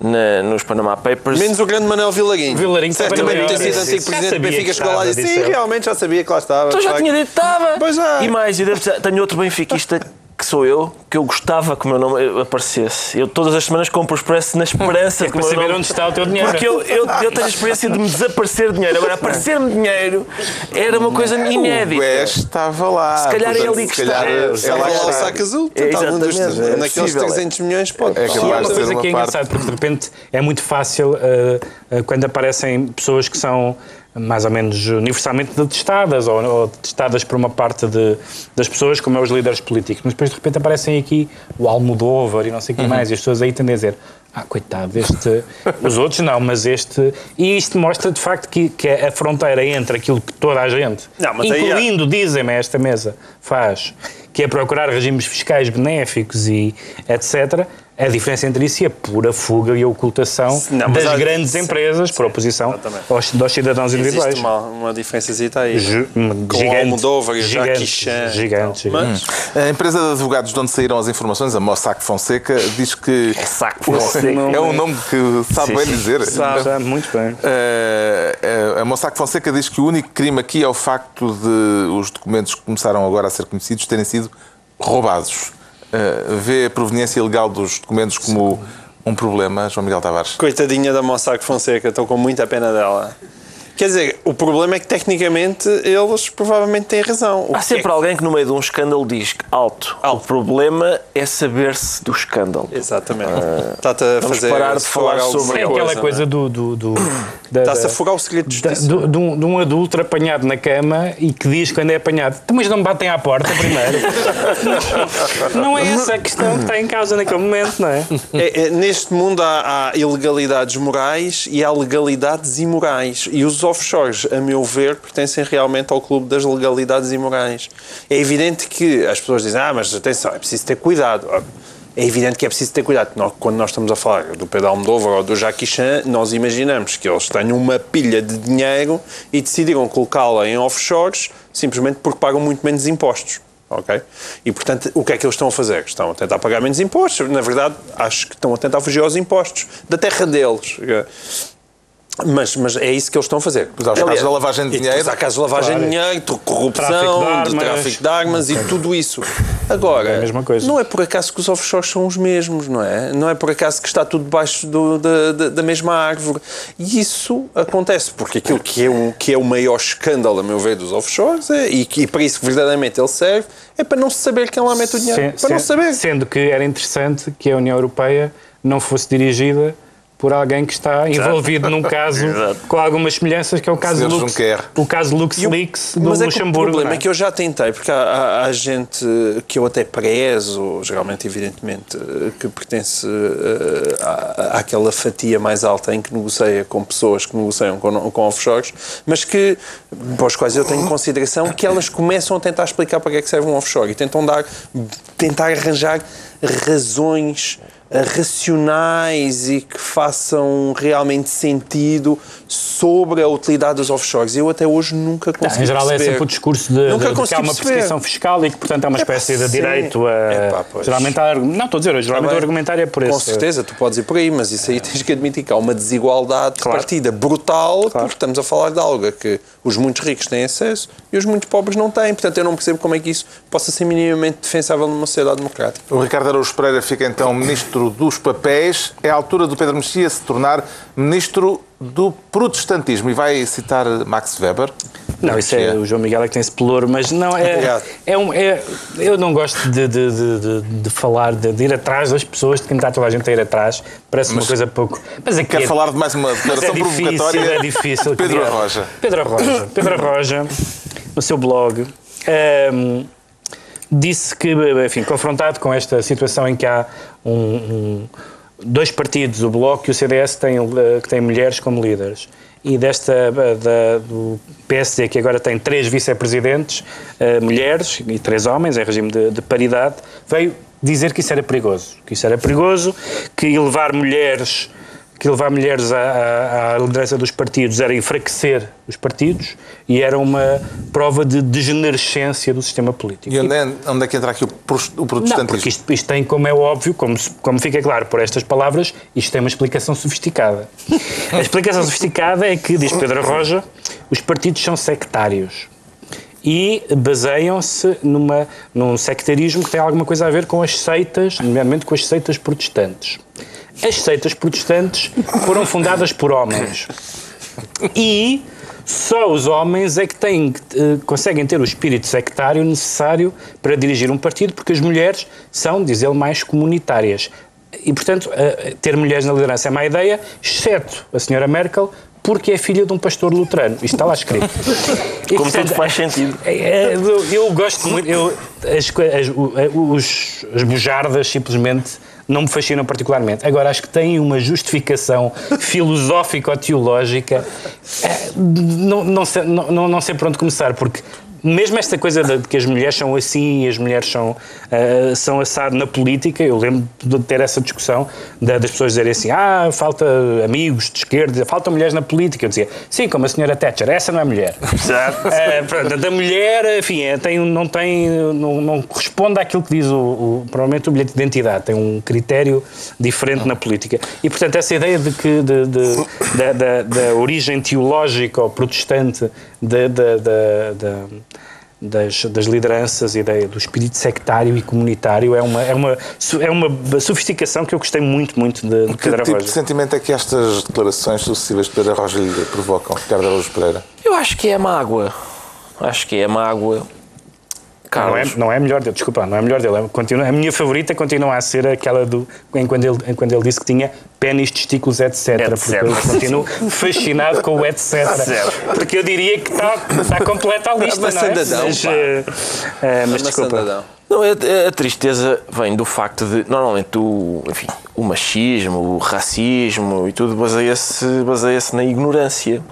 na, nos Panama Papers. Menos o grande Manuel Vilarinho. Vilarinho também deve ter sido antigo presidente do Benfica, chegou lá e disse: Sim, realmente já sabia que lá estava. Então já tinha dito que estava. Pois já. E mais, tenho outro benfiquista que sou eu, que eu gostava que o meu nome aparecesse. Eu todas as semanas compro o Expresso na esperança é que o meu saber nome... onde está o teu dinheiro. Porque eu, eu, eu tenho a experiência de me desaparecer dinheiro. Agora, aparecer-me dinheiro era uma coisa inédita. O West estava lá. Se calhar é ali que está. É, é lá o saco azul. É, exatamente. É naqueles 300 milhões pode. É capaz uma de coisa uma que é parte... engraçado, porque de repente é muito fácil uh, uh, quando aparecem pessoas que são mais ou menos universalmente detestadas ou, ou detestadas por uma parte de, das pessoas, como é os líderes políticos. Mas depois de repente aparecem aqui o Almodóvar e não sei o que uhum. mais, e as pessoas aí tendem a dizer ah, coitado, este. Os outros não, mas este. E isto mostra de facto que, que a fronteira entre aquilo que toda a gente, não, incluindo, dizem-me, esta mesa, faz, que é procurar regimes fiscais benéficos e etc a diferença entre isso e a pura fuga e a ocultação não, das há, grandes sim, empresas sim, por oposição aos, aos, cidadãos individuais. Existe uma, uma diferença aí. G Com gigante, Almodóvar e Jackie Chan. Gigante, gigante. Mas... A empresa de advogados de onde saíram as informações, a Mossack Fonseca, diz que... Mossack Fonseca. É um nome que sabe bem dizer. Sabe, sabe muito bem. Uh, a Mossack Fonseca diz que o único crime aqui é o facto de os documentos que começaram agora a ser conhecidos terem sido roubados. Uh, vê a proveniência ilegal dos documentos como um problema, João Miguel Tavares? Coitadinha da Mossack Fonseca, estou com muita pena dela. Quer dizer, o problema é que tecnicamente eles provavelmente têm razão. O Há sempre é que... alguém que no meio de um escândalo diz que alto. alto. O problema é saber-se do escândalo. Exatamente. Uh, Está-te a fazer parar de falar sobre É aquela coisa é? do. do, do Está-se a fugar o segredo de justiça. De, de, um, de, um, adulto apanhado na cama e que diz quando é apanhado: então, mas não me batem à porta primeiro. não é essa a questão que está em causa naquele momento, não é? é, é neste mundo há, há ilegalidades morais e há legalidades imorais. E os offshores, a meu ver, pertencem realmente ao clube das legalidades imorais. É evidente que as pessoas dizem, ah, mas atenção, é preciso ter cuidado. É evidente que é preciso ter cuidado. Quando nós estamos a falar do Pedro Almodóvar ou do Jackie Chan, nós imaginamos que eles têm uma pilha de dinheiro e decidiram colocá-la em offshores simplesmente porque pagam muito menos impostos. Ok? E, portanto, o que é que eles estão a fazer? Estão a tentar pagar menos impostos. Na verdade, acho que estão a tentar fugir aos impostos da terra deles. Mas, mas é isso que eles estão a fazer. Pois há os casos de lavagem de dinheiro. Há casos de lavagem claro. de dinheiro, de corrupção, tráfico de, tráfico de armas e tudo isso. Agora, é não é por acaso que os offshores são os mesmos, não é? Não é por acaso que está tudo debaixo do, da, da, da, mesma árvore. E isso acontece porque aquilo que é, um, que é o maior escândalo, a meu ver, dos offshores, é, e, e para isso que verdadeiramente ele serve, é para não se saber quem lá mete o dinheiro. para não saber. Sendo que era interessante que a União Europeia não fosse dirigida por alguém que está envolvido num caso com algumas semelhanças, que é o caso, Lux, o caso LuxLeaks do mas é Luxemburgo. o problema é? é? que eu já tentei, porque há, há, há, gente que eu até prezo, geralmente, evidentemente, que pertence uh, à, àquela fatia mais alta em que negocia com pessoas que negociam com, com offshores, mas que, para os quais eu tenho consideração, que elas começam a tentar explicar para que é que serve um offshore e tentam dar, tentar arranjar razões racionais e que façam realmente sentido sobre a utilidade dos offshores. Eu até hoje nunca consegui Em geral perceber. é sempre o discurso de, nunca de, de que há uma perseguição fiscal e que, portanto, há uma espécie de direito a... geralmente há, não estou a dizer, geralmente o argumentário é por isso. Com certeza, tu podes ir por aí, mas isso aí tens que admitir que há uma desigualdade claro. de partida brutal, claro. porque estamos a falar de algo que os muito ricos têm acesso e os muito pobres não têm. Portanto, eu não percebo como é que isso possa ser minimamente defensável numa sociedade democrática. O Ricardo Araújo Pereira fica então ministro dos papéis. É a altura do Pedro Mexia se tornar ministro do protestantismo. E vai citar Max Weber? Não, isso é, o João Miguel é que tem esse pelouro, mas não é. É, um, é eu não gosto de, de, de, de, falar, de, ir atrás das pessoas, de tentar toda a gente a ir atrás. Parece uma coisa pouco. Mas é, falar de mais uma mas é declaração difícil, provocatória? é difícil. Pedro Arroja. Pedro Arroja. Pedro Arroja, no seu blog, ehm, disse que, enfim, confrontado com esta situação em que há um- um- dois partidos, o Bloco e o CDS, têm, eh, que têm mulheres como líderes. E desta, eh, da, do PSD, que agora tem três vice-presidentes, eh, mulheres e três homens, em regime de, de paridade, veio dizer que isso era perigoso. Que isso era perigoso, que elevar mulheres que levar mulheres à, à- à liderança dos partidos era enfraquecer os partidos e era uma prova de degenerescência do sistema político. E onde é, onde é que entra aqui o, o Não, protestantismo? porque isto, isto tem, como é óbvio, como, como fica claro por estas palavras, isto tem uma explicação sofisticada. A explicação sofisticada é que, diz Pedro Roja, os partidos são sectários e baseiam-se numa, num sectarismo que tem alguma coisa a ver com as seitas, nomeadamente com as seitas protestantes. As seitas protestantes foram fundadas por homens e só os homens é que têm, eh, conseguem ter o espírito sectário necessário para dirigir um partido, porque as mulheres são, diz ele, mais comunitárias. E, portanto, eh, ter mulheres na liderança é má ideia, exceto a senhora Merkel, porque é filha de um pastor luterano. Isto está lá escrito. E, Como tudo faz sentido. é, é, eu, eu gosto muito. Eu, as, as, os, as bujardas simplesmente não me fascinam particularmente. Agora, acho que têm uma justificação filosófica ou teológica. É, não, não, sei, não- não sei por onde começar, porque. Mesmo esta coisa de que as mulheres são assim e as mulheres são, ah, são assado na política, eu lembro de ter essa discussão da- das pessoas dizerem assim: ah, falta amigos de esquerda, faltam mulheres na política. Eu dizia: sim, como a senhora Thatcher, essa não é mulher. Exato. É, pronto, da mulher, enfim, é, tem, não, tem, não, não corresponde àquilo que diz o, o- provavelmente o bilhete de identidade, tem um critério diferente na política. E, portanto, essa ideia de que de, de- da origem teológica ou protestante da- da- da- da- das, das lideranças e da- do espírito sectário e comunitário é uma, é, uma, é uma sofisticação que eu gostei muito, muito de, de Que Pedro tipo de sentimento é que estas declarações sucessivas de Pedro Arroja lhe provocam, Ricardo Araújo Pereira? Eu acho que é mágoa. Acho que é mágoa. Não é, Carlos. não é a melhor dele, desculpa, não é a melhor dele. É- Continua, a minha favorita continua a ser aquela do. Em quando, ele, em quando ele disse que tinha pênis, testículos, etc. Etc. Porque eu continuo fascinado com o etc. Porque eu diria que está, está completa a lista, Mas não é? Mas, eh, eh, mas desculpa. Não, a, a tristeza vem do facto de, normalmente, o, enfim, o machismo, o racismo e tudo baseia-se baseia na ignorância.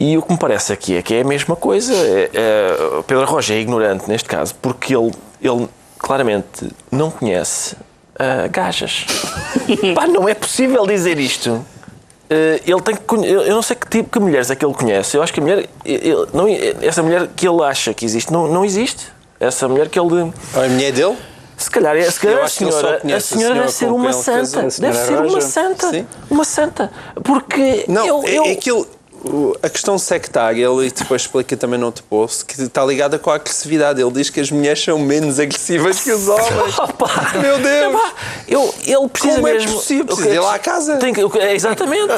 E o que me parece aqui é que é a mesma coisa. É, é, o Pedro Rocha é ignorante neste caso porque ele, ele claramente não conhece ah, gajas. Pá, não é possível dizer isto. Eh, ele tem que eu não sei que tipo de mulheres é que ele conhece. Eu acho que a mulher, ele- não, essa mulher que ele acha que existe, não, não existe. Essa mulher que ele A mulher dele? se calhar, é- se calhar Eu a senhora, a senhora deve ser uma santa. Deve ser uma santa. Sim. Uma santa. Porque Não, eu, é, eu- é que ele, a questão sectária, ele depois explica também noutro post, que está ligada com a agressividade. Ele diz que as mulheres são menos agressivas que os homens. Opa! Meu Deus! Eu, ele precisa Como é mesmo. possível? o que Precisa é ir lá à casa. Tem que- é, exatamente.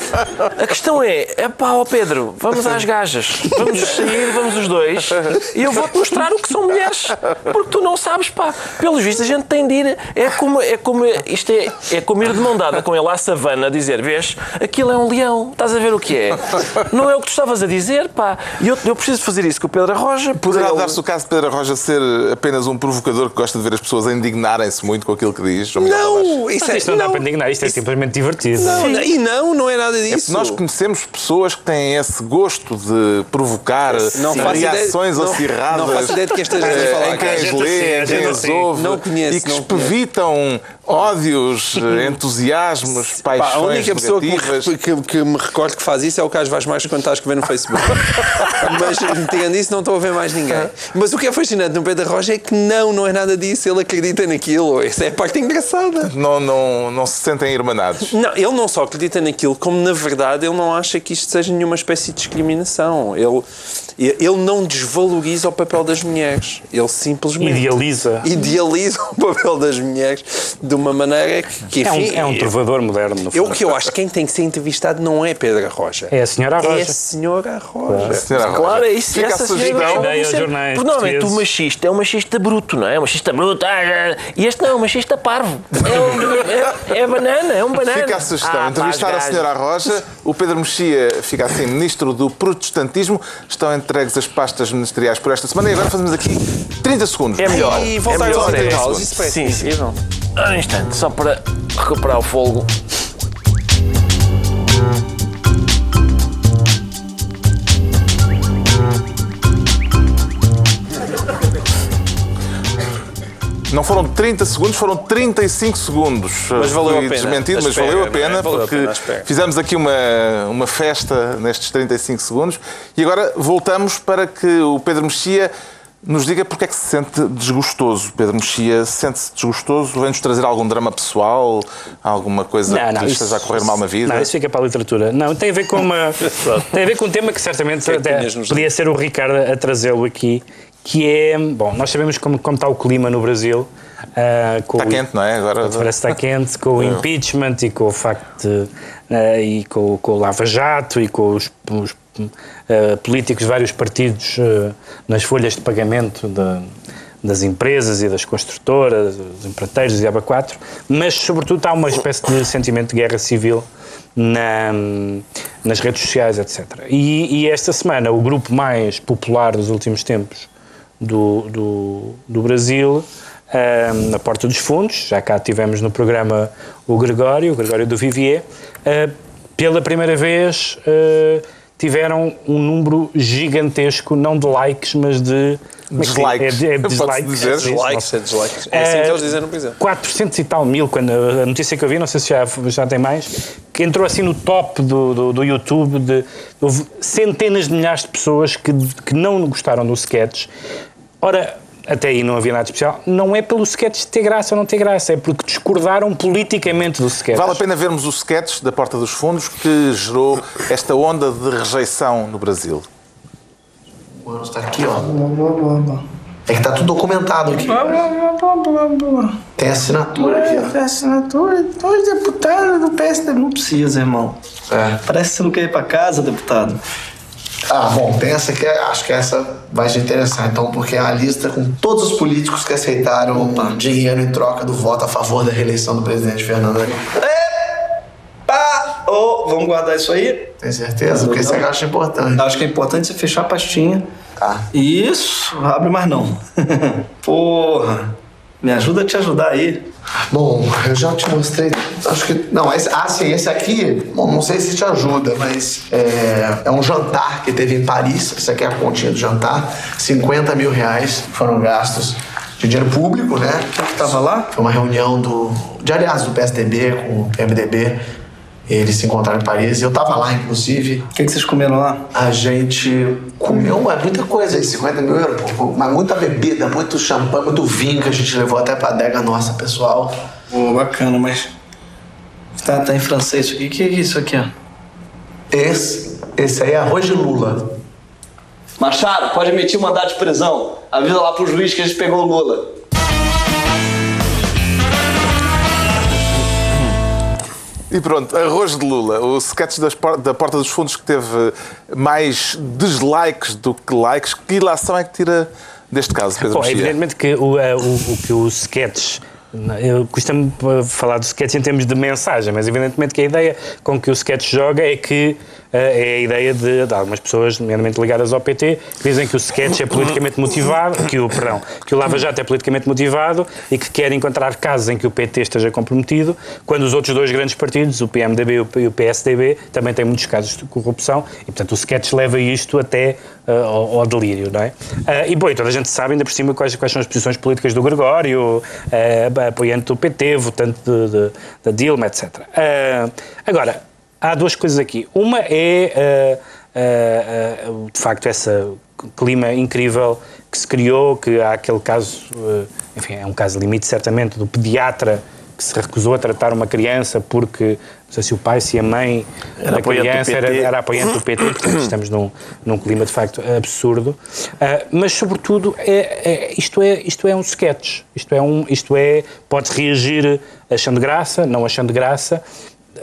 A questão é: é pá, ó Pedro, vamos às gajas. Vamos sair, vamos os dois. E eu vou-te mostrar o que são mulheres. Porque tu não sabes, pá. Pelos vistos, a gente tem de ir. É como. É como isto é, é como ir de mão dada com ele à savana, dizer: vês, aquilo é um leão. Estás a ver o que é? Não é o que tu estavas a dizer, pá. E eu, eu preciso fazer isso com o Pedro Arroja. Poderá Ele- dar-se o caso de Pedro Arroja ser apenas um provocador que gosta de ver as pessoas indignarem-se muito com aquilo que diz? Não, isso é, isto não, dá não, para indignar, isto é simplesmente divertido. não, não, e não, não é nada disso. Nós conhecemos pessoas que têm esse gosto de provocar Não ideia- não- acirradas não faço ideia de quem esteja a eh, falar. em quem as lê, em quem as ouve Não conheço, e que não espevitam ódios, eh, entusiasmos, Pá, paixões a única pessoa que me, que, que me recordo que faz isso é o Carlos Vaz mais quando está a escrever no Facebook. Mas, tirando isso, não estou a ver mais ninguém. Mas o que é fascinante no Pedro Rocha é que não, não é nada disso. Ele acredita naquilo. Essa é a parte engraçada. Não, não, não se sentem irmanados. Não, ele não só acredita naquilo, como na verdade ele não acha que isto seja nenhuma espécie de discriminação. Ele, Ele não desvaloriza o papel das mulheres. Ele simplesmente Idealiza. idealiza o papel das mulheres de uma maneira que, que É um, enfim, é um trovador moderno, no Eu fundo. que eu acho que quem tem que ser entrevistado não é Pedro Roja. É a senhora É a Roja. senhora Roja. Senhora Roja, Claro, é isso. Fica a essa sugestão. senhora Ideia sempre- jornais Porque normalmente o machista é um machista bruto, não é? Um machista bruto. ah, ah, E este não, é um machista parvo. É, um- é- é banana, é um banana. Fica a sugestão. Ah, Entrevistar a senhora Roja, o Pedro Mexia fica assim, ministro do protestantismo. Estão entregues as pastas ministeriais por esta semana e agora fazemos aqui 30 segundos. É melhor. E é voltar melhor, aos é. intervalos, isso parece Sim, sim. Um instante, só para recuperar o fogo. Não foram 30 segundos, foram 35 segundos. Mas valeu Fui a pena. desmentido, A mas espera, valeu a não é? pena Valeu porque pena a espera. fizemos aqui uma, uma festa nestes 35 segundos e agora voltamos para que o Pedro Mexia nos diga porque é que se sente desgostoso. Pedro Mexia sente-se desgostoso? Vem-nos trazer algum drama pessoal? Alguma coisa que lhe esteja a correr mal na vida? Não, isso fica para a literatura. Não, tem a ver com uma. tem a ver com um tema que certamente que é que até podia ser o Ricardo a trazê-lo aqui, que é. Bom, nós sabemos como, como está o clima no Brasil. ah, com Está quente, não é? Agora Parece que está quente com o impeachment e com o facto de, eh, e com, com o Lava Jato e com os, os, eh, políticos de vários partidos eh, nas folhas de pagamento da- das empresas e das construtoras, dos empreiteiros e ABA4, mas sobretudo há uma espécie de sentimento de guerra civil na- nas redes sociais, etc. E, e esta semana o grupo mais popular dos últimos tempos do, do, do Brasil, ahm, na Porta dos Fundos, já cá tivemos no programa o Gregório, o Gregório do Vivier, ah, pela primeira vez ah, tiveram um número gigantesco, não de likes, mas de... é? Dislikes. É, é dislikes. dizer. é Dislikes, é dislikes. É assim que eles dizem no Brasil. 400 e tal mil, quando a notícia que eu vi, não sei se já, já tem mais, que entrou assim no top do, do, do YouTube, de, houve centenas de milhares de pessoas que, que não gostaram do sketch. Ora, até aí não havia nada de especial, não é pelo sketch ter graça ou não ter graça, é porque discordaram politicamente do sketch. Vale a pena vermos o sketch da Porta dos Fundos que gerou esta onda de rejeição no Brasil. Mano, tá aqui, ó. É que tá tudo documentado aqui. Tem assinatura aqui, ó. Tem assinatura, dois deputados do PSD. Não precisa, irmão. É. Parece que você não quer ir pra casa, deputado. Ah, bom, tem essa aqui, acho que essa vai te interessar, então, porque é a lista com todos os políticos que aceitaram dinheiro em troca do voto a favor da reeleição do presidente Fernando Henrique. Pá! Ô, vamos guardar isso aí? Tem certeza? Porque isso aí eu acho importante. Acho que é importante você fechar a pastinha. Tá. Isso, abre mais não. Porra, me ajuda a te ajudar aí. Bom, eu já te mostrei. Acho que. Não, esse, ah, sim, esse aqui, bom, não sei se te ajuda, mas é, é um jantar que teve em Paris. Essa aqui é a continha do jantar. 50 mil reais foram gastos de dinheiro público, né? que tava lá? Foi uma reunião do. De aliás, do PSDB com o PMDB. Eles se encontraram em Paris e eu tava lá, inclusive. O que, que vocês comeram lá? A gente comeu ué, muita coisa aí, 50 mil euros, pô, mas muita bebida, muito champanhe, muito vinho que a gente levou até pra adega nossa, pessoal. Pô, bacana, mas. Tá, tá em francês isso aqui. O que é isso aqui, ó? Esse, esse aí é arroz de lula. Machado, pode emitir um mandado de prisão. Avisa lá pro juiz que a gente pegou o Lula. E pronto, arroz de Lula, o sketch por- da Porta dos Fundos que teve mais dislikes do que likes. Que ilação é que tira deste caso, Pedro Bom, Mexia? evidentemente que o, eh, o, o que o sketch. Eu costumo falar do sketch em termos de mensagem, mas evidentemente que a ideia com que o sketch joga é que eh, é a ideia de, de algumas pessoas, nomeadamente ligadas ao PT, que dizem que o sketch é politicamente motivado, que o, perdão, que o Lava Jato é politicamente motivado e que quer encontrar casos em que o PT esteja comprometido, quando os outros dois grandes partidos, o PMDB e o PSDB, também têm muitos casos de corrupção e, portanto, o sketch leva isto até eh, ao, ao delírio, não é? Eh, e, bom, toda a gente sabe ainda por cima quais, quais são as posições políticas do Gregório, eh, apoiante do PT, votante da Dilma, etc. Eh, agora, há duas coisas aqui. Uma é, eh, de facto, esse clima incrível que se criou, que há aquele caso, enfim, é um caso limite certamente, do pediatra que se recusou a tratar uma criança porque, sei se o pai, se a mãe Era da criança era, era apoiante do PT, portanto estamos num, num clima de facto absurdo. Ah, mas, sobretudo, é, é- isto, é, isto é um sketch. Isto é, um, isto é pode reagir achando graça, não achando graça,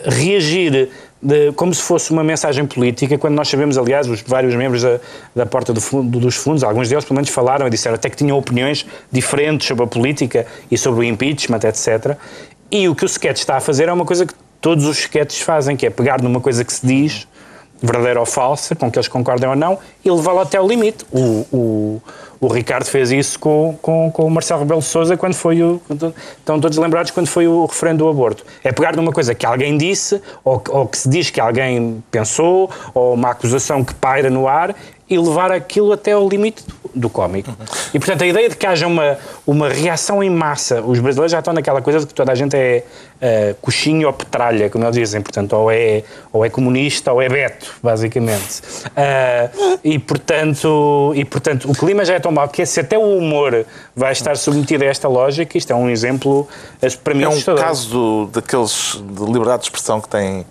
reagir de- como se fosse uma mensagem política, quando nós sabemos, aliás, os vários membros da, da porta do dos fundos, alguns deles pelo menos falaram e disseram até que tinham opiniões diferentes sobre a política e sobre o impeachment, etc. E o que o sketch está a fazer é uma coisa que todos os sketches fazem, que é pegar numa coisa que se diz, verdadeira ou falsa, com que eles concordem ou não, e levá-la até ao limite. O, o, o Ricardo fez isso com, com, com o Marcelo Rebelo de Sousa quando foi o. Estão todos lembrados quando foi o referendo do aborto. É pegar numa coisa que alguém disse, ou, ou que se diz que alguém pensou, ou uma acusação que paira no ar, e levar aquilo até ao limite do, do cómico. E portanto a ideia de que haja uma, uma reação em massa, os brasileiros já estão naquela coisa de que toda a gente é eh, coxinho ou petralha, como eles dizem, portanto, ou é, ou é comunista ou é beto, basicamente. Ah, e, portanto, e portanto o clima já é tão mau que se até o humor vai estar submetido a esta lógica, isto é um exemplo, para mim, É um assustador. caso daqueles de liberdade de expressão que tem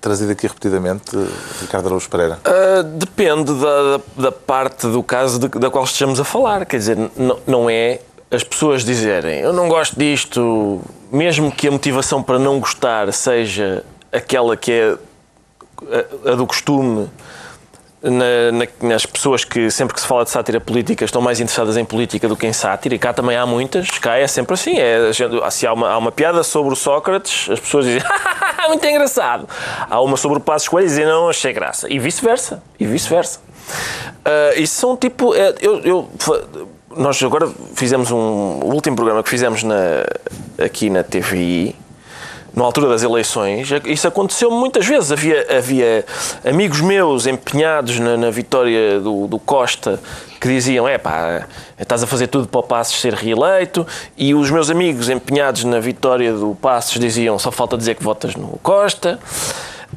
trazido aqui repetidamente Ricardo Araújo Pereira. Uh, depende da, da- parte do caso de- da qual estejamos a falar. Quer dizer, n- não é as pessoas dizerem eu não gosto disto, mesmo que a motivação para não gostar seja aquela que é a, a do costume. Na- na- nas pessoas que sempre que se fala de sátira política estão mais interessadas em política do que em sátira, e cá também há muitas, cá é sempre assim. É, a gente- se há uma, há uma piada sobre o Sócrates, as pessoas dizem muito engraçado. Há uma sobre o Passos Coelho e dizem não, achei graça. E vice-versa. E vice-versa. Ah, isso são tipo. é, eu, eu- nós agora fizemos um. O último programa que fizemos na, aqui na TVI, na altura das eleições, isso aconteceu muitas vezes. Havia, havia amigos meus empenhados na, na vitória do, do Costa que diziam: é pá, estás a fazer tudo para o Passos ser reeleito, e os meus amigos empenhados na vitória do Passos diziam: só falta dizer que votas no Costa.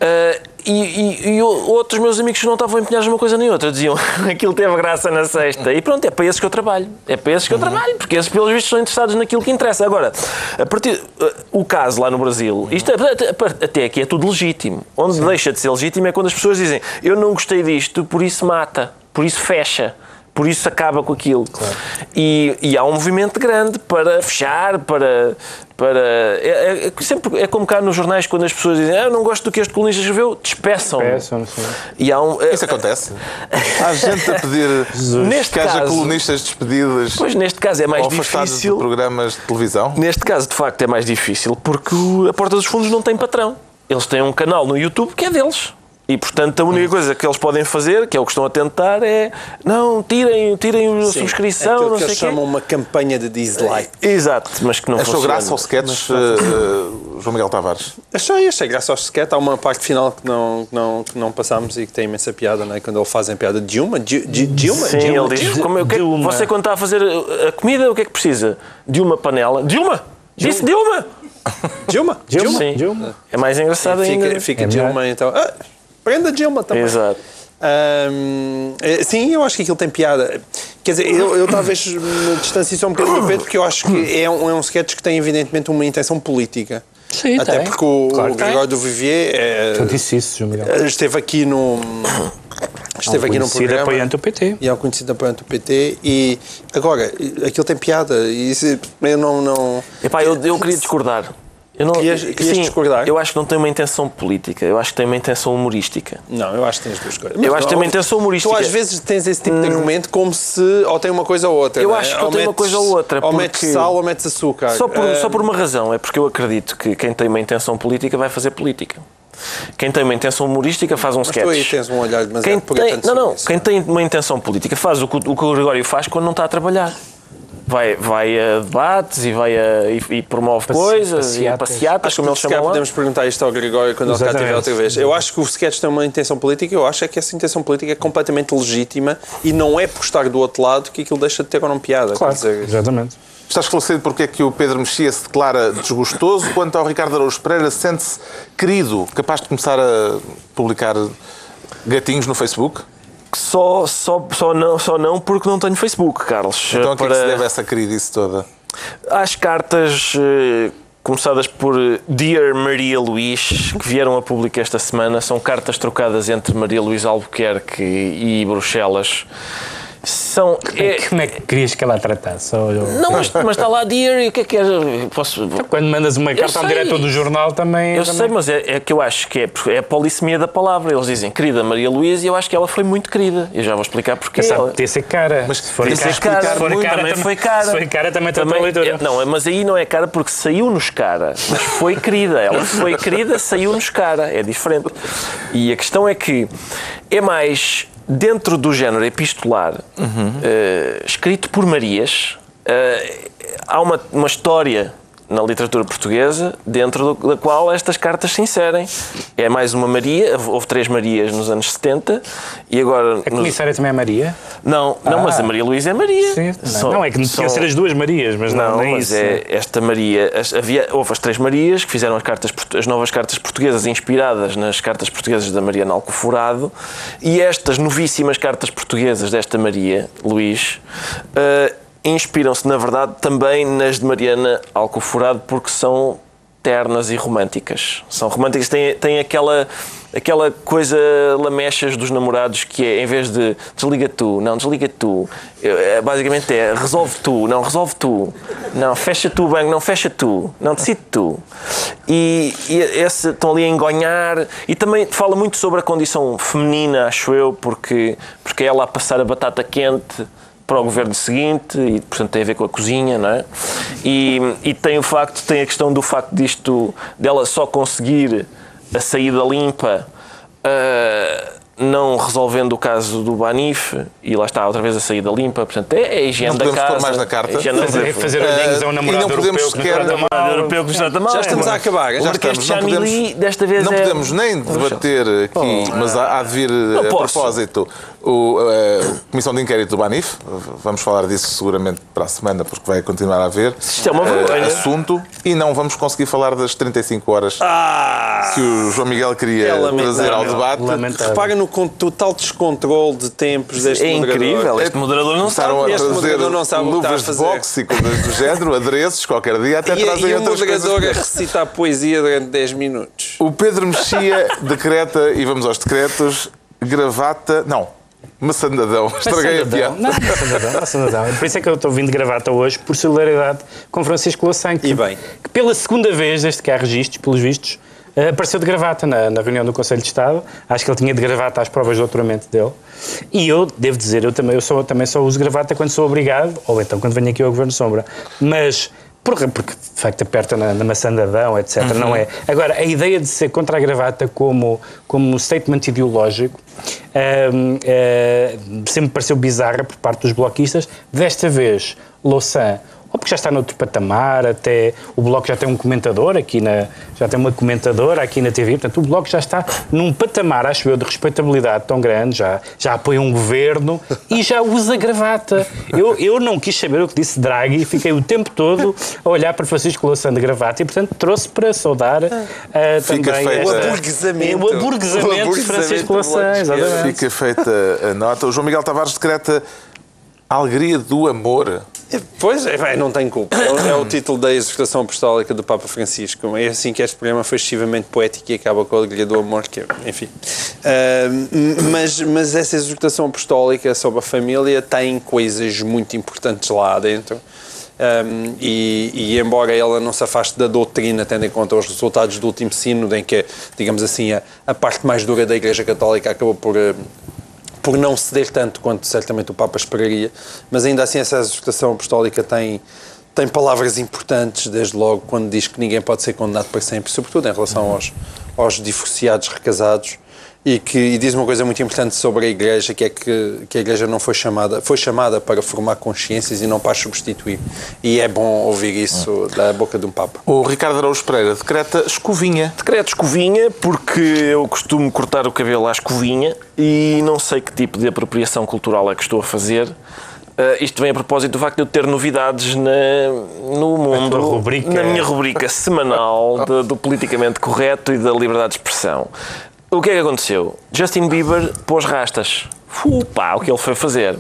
Ah, e, e- e outros meus amigos que não estavam empenhados numa coisa nem outra diziam aquilo teve graça na sexta. E pronto, é para esses que eu trabalho. É para esses que eu trabalho, porque esses, pelos vistos, são interessados naquilo que interessa. Agora, a partir, eh, o caso lá no Brasil, isto é- até- até aqui é tudo legítimo. Onde deixa de ser legítimo é quando as pessoas dizem eu não gostei disto, por isso mata, por isso fecha. Por isso acaba com aquilo. E, e há um movimento grande para fechar, para. para é, é- sempre, é como cá nos jornais quando as pessoas dizem ah, não gosto do que este colunista escreveu, despeçam. Peçam, sim. E há um, Isso acontece. Há gente a pedir Neste que haja caso- colunistas despedidas Pois neste caso é mais afastados de difícil. programas de televisão. Neste caso, de facto, é mais difícil porque a Porta dos Fundos não tem patrão. Eles têm um canal no YouTube que é deles. E, portanto, a única coisa que eles podem fazer, que é o que estão a tentar, é não, tirem, tirem a Sim, subscrição, aquilo não que sei eles quê. chamam uma campanha de dislike. Exato, mas que não Achou funciona. graça ao sketch, eh, eh, João Miguel Tavares? Achei, achei graça ao sketch. Há uma parte final que não, que não, que não passámos e que tem imensa piada, não é? Quando ele fazem piada de Dilma. Di- Di- Dilma? Sim, Dilma? ele diz, Dilma? como, é- que é Dilma. você quando está a fazer a comida, o que é que precisa? De uma panela. Dilma! Disse Dilma! Dilma? Dilma? Sim. Dilma. É mais engraçado ainda. Fica, fica É Dilma, então. Ah, prenda Dilma também. Exato. Ahm, eh, sim, eu acho que aquilo tem piada. Quer dizer, eu, eu talvez me distancie só um bocadinho do Pedro, porque eu acho que é um, é um sketch que tem evidentemente uma intenção política. Sim, Até tem. porque o, Claro o. Gregório do Vivier eh, Eu disse isso, João Miguel. esteve aqui no. Esteve aqui no Conhecido programa. apoiante do PT. E é um conhecido apoiante do PT. E agora, aquilo tem piada. E isso, eu não. não Epá, eu, eu queria discordar. Eu não, Querias- querias sim, discordar? Eu acho que não tem uma intenção política, eu acho que tem uma intenção humorística. Não, eu acho que tens duas coisas. Eu acho que tem uma não, intenção humorística. Tu às vezes tens esse tipo de argumento como se ou tem uma coisa ou outra. Eu não é? acho que ou tem uma coisa ou outra, Ou porque- metes sal ou metes açúcar. Só por, Ah, só por uma razão, é porque eu acredito que quem tem uma intenção política vai fazer política. Quem tem uma intenção humorística faz um Mas tu aí sketch. tens um olhar demasiado Quem tem, puritano não, não, isso. quem tem uma intenção política faz o que, o que o Gregório faz quando não está a trabalhar. Vai, vai a debates e, vai a, e, e promove coisas e passeatas. Acho como que eles chamam podemos perguntar isto ao Gregório quando ele cá estiver Exatamente. outra vez. Eu acho que o sketch tem uma intenção política, eu acho é que essa intenção política é completamente legítima e não é por estar do outro lado que aquilo deixa de ter ou não piada. Claro, exatamente. Está esclarecido porque é que o Pedro Mexia se declara desgostoso, quanto ao Ricardo Araújo Pereira sente-se querido, capaz de começar a publicar gatinhos no Facebook? Só, só, só, não, só não porque não tenho Facebook, Carlos. Então a que é que se deve essa queridice toda? Às cartas eh, começadas por Dear Maria Luís, que vieram a público esta semana. São cartas trocadas entre Maria Luís Albuquerque e Bruxelas. São, é, Como é que querias que ela a tratasse? Não, mas, mas está lá Dear e o que é que é? Posso, Quando mandas uma carta ao diretor do jornal também. Eu também- sei, mas é, é que eu acho que é, é a polissemia da palavra. Eles dizem querida Maria Luísa e eu acho que ela foi muito querida. Eu já vou explicar porque. Sabe, ela- podia ser cara. Mas se for cara, ser cara, se for muito, cara, também tam- foi cara. Se foi cara, também tem Também- outra leitura. é, não, mas aí não é cara porque saiu-nos cara. Mas foi querida. Ela foi querida, saiu-nos cara. É diferente. E a questão é que é mais dentro do género epistolar, eh, escrito por Marias, eh, há uma, uma história na literatura portuguesa dentro do- da qual estas cartas se inserem. É mais uma Maria, houve três Marias nos anos 70 e agora... A nos- comissária também é Maria? Não, não, mas a Maria Luísa é Maria. Sim. Só- não, é que não só- tinham ser as duas Marias, mas não, não, nem mas isso. é esta Maria. as- havia, houve as três Marias que fizeram as, cartas, as novas cartas portuguesas inspiradas nas cartas portuguesas da Mariana Alcoforado e estas novíssimas cartas portuguesas desta Maria, Luís, eh, inspiram-se, na verdade, também nas de Mariana Alcoforado porque são ternas e românticas. São românticas, têm, têm aquela, aquela coisa lamechas dos namorados que é, em vez de desliga tu, não, desliga tu, é, basicamente é resolve tu, não, resolve tu, não, fecha tu o banco, não, fecha tu, não, decide tu. E, e esse, estão ali a engonhar e também fala muito sobre a condição feminina, acho eu, porque, porque é ela a passar a batata quente para o governo seguinte e portanto tem a ver com a cozinha, não é? E, e tem o facto, tem a questão do facto disto dela só conseguir a saída limpa ah, não resolvendo o caso do Banif e lá está outra vez a saída limpa, portanto é, é a higiene Não da podemos casa. pôr mais na carta. a higiene da Fazer, fazer olhinhos a um e namorado não podemos europeu que sequer- trata mal. Europeu que mal. Já estamos a acabar. O Já estamos, não podemos- desta vez Não é... podemos nem debater aqui, mas há, há de vir a posso. propósito o, a Comissão de Inquérito do Banif. Vamos falar disso seguramente para a semana, porque vai continuar a haver Isto é uma eh, vergonha. assunto. E não vamos conseguir falar das 35 horas Ah! que o João Miguel queria É trazer ao debate. Lamentável. Repara no total descontrole de tempos deste É moderador. incrível, este moderador não sabe. Começaram a este moderador não sabe o que está a luvas de fazer. boxe e coisas do género, adereços, qualquer dia até E, trazem e o outras coisas. moderador a recitar poesia durante 10 minutos. O Pedro Mexia decreta, e vamos aos decretos, gravata. Não, maçandadão. Estraguei a piada. Não, maçandadão, maçandadão. Por isso é que eu estou vindo de gravata hoje, por solidariedade com Francisco Louçã, que, bem. que pela segunda vez, desde que há registros, pelos vistos, eh, apareceu de gravata na, na reunião do Conselho de Estado. Acho que ele tinha de gravata às provas de doutoramento dele. E eu, devo dizer, eu também, eu só, também só uso gravata quando sou obrigado, ou então quando venho aqui ao Governo Sombra. Mas porque, porque de facto aperta na, na maçandadão, etc. Não é? Agora, a ideia de ser contra a gravata como, como statement ideológico hum, eh, sempre me pareceu bizarra por parte dos bloquistas. Desta vez, Louçã, ou porque já está noutro patamar, até o Bloco já tem um comentador aqui na. já tem uma comentadora aqui na TV, portanto o Bloco já está num patamar, acho eu, de respeitabilidade tão grande, já, já apoia um governo e já usa gravata. Eu, eu não quis saber o que disse Draghi, fiquei o tempo todo a olhar para Francisco Louçã de gravata e, portanto, trouxe para saudar Fica também feita- esta- O aburguesamento. o aburguesamento O de Francisco Louçã, exatamente. Fica feita a nota. O João Miguel Tavares decreta a alegria do amor. Pois, é, não tem culpa. É, o- é título da exortação apostólica do Papa Francisco. É assim que este programa foi excessivamente poético e acaba com a alegria do amor, que, enfim. Ah, m- mas, mas essa exortação apostólica sobre a família tem coisas muito importantes lá dentro. Um, e, e embora ela não se afaste da doutrina, tendo em conta os resultados do último sínodo, em que, digamos assim, a, a parte mais dura da Igreja Católica acabou por, eh, por não ceder tanto quanto certamente o Papa esperaria, mas ainda assim essa exortação apostólica tem, tem palavras importantes, desde logo quando diz que ninguém pode ser condenado para sempre, sobretudo em relação aos, aos divorciados recasados, e que e diz uma coisa muito importante sobre a Igreja, que é que, que a Igreja não foi chamada, foi chamada para formar consciências e não para as substituir. E é bom ouvir isso da boca de um Papa. O Ricardo Araújo Pereira decreta escovinha. Decreto escovinha, porque eu costumo cortar o cabelo à escovinha e não sei que tipo de apropriação cultural é que estou a fazer. Ah, isto vem a propósito do facto de eu ter novidades na, no mundo, na minha rubrica semanal de- do politicamente correto e da liberdade de expressão. O que é que aconteceu? Justin Bieber pôs rastas. Fu, pá, o que ele foi fazer.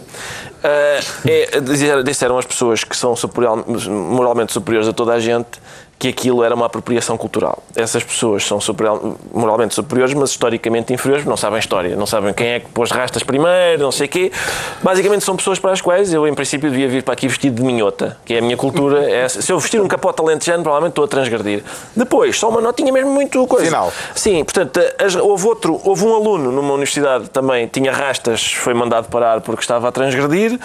Ah, é, disseram as pessoas que são superior- moralmente superiores a toda a gente que aquilo era uma apropriação cultural. Essas pessoas são superior- moralmente superiores, mas historicamente inferiores, não sabem história, não sabem quem é que pôs rastas primeiro, não sei o quê. Basicamente são pessoas para as quais eu, em princípio, devia vir para aqui vestido de minhota, que é a minha cultura. é. Se eu vestir um capote alentejano, provavelmente estou a transgredir. Depois, só uma notinha mesmo muito coisa. Final. Sim, portanto, as- houve outro, houve um aluno numa universidade também, tinha rastas, foi mandado parar porque estava a transgredir.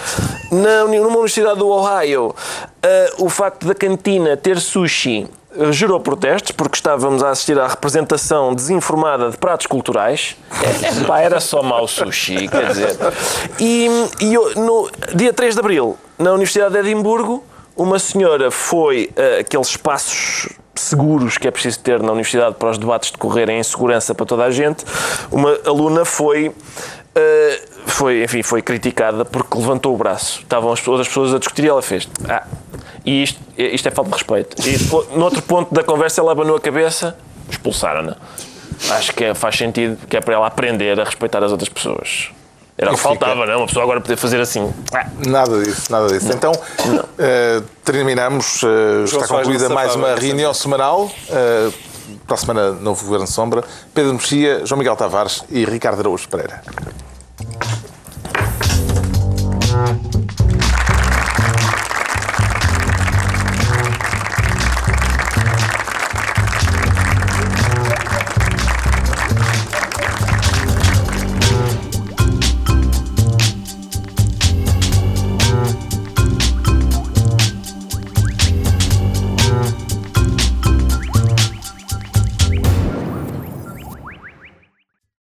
Na, numa universidade do Ohio, ah, o facto da cantina ter sushi ah, gerou protestos porque estávamos a assistir à representação desinformada de pratos culturais. É, é, pá, era só mau sushi, quer dizer. E, e eu, no dia 3 de abril, na Universidade de Edimburgo, uma senhora foi a aqueles espaços seguros que é preciso ter na universidade para os debates decorrerem em segurança para toda a gente. Uma aluna foi, eh, foi, enfim, foi criticada porque levantou o braço. Estavam as outras pessoas a discutir e ela fez. Ah, e isto, isto é falta de respeito. E depois, no outro ponto da conversa ela abanou a cabeça, expulsaram-na. Acho que é- faz sentido que é para ela aprender a respeitar as outras pessoas. Era o que fica- faltava, não é? Uma pessoa agora poder fazer assim. Ah, Nada disso, nada disso. Então, eh, terminamos. eh, está concluída não mais uma não reunião semanal. Para a semana, novo Governo Sombra. Pedro Mexia, João Miguel Tavares e Ricardo Araújo Pereira.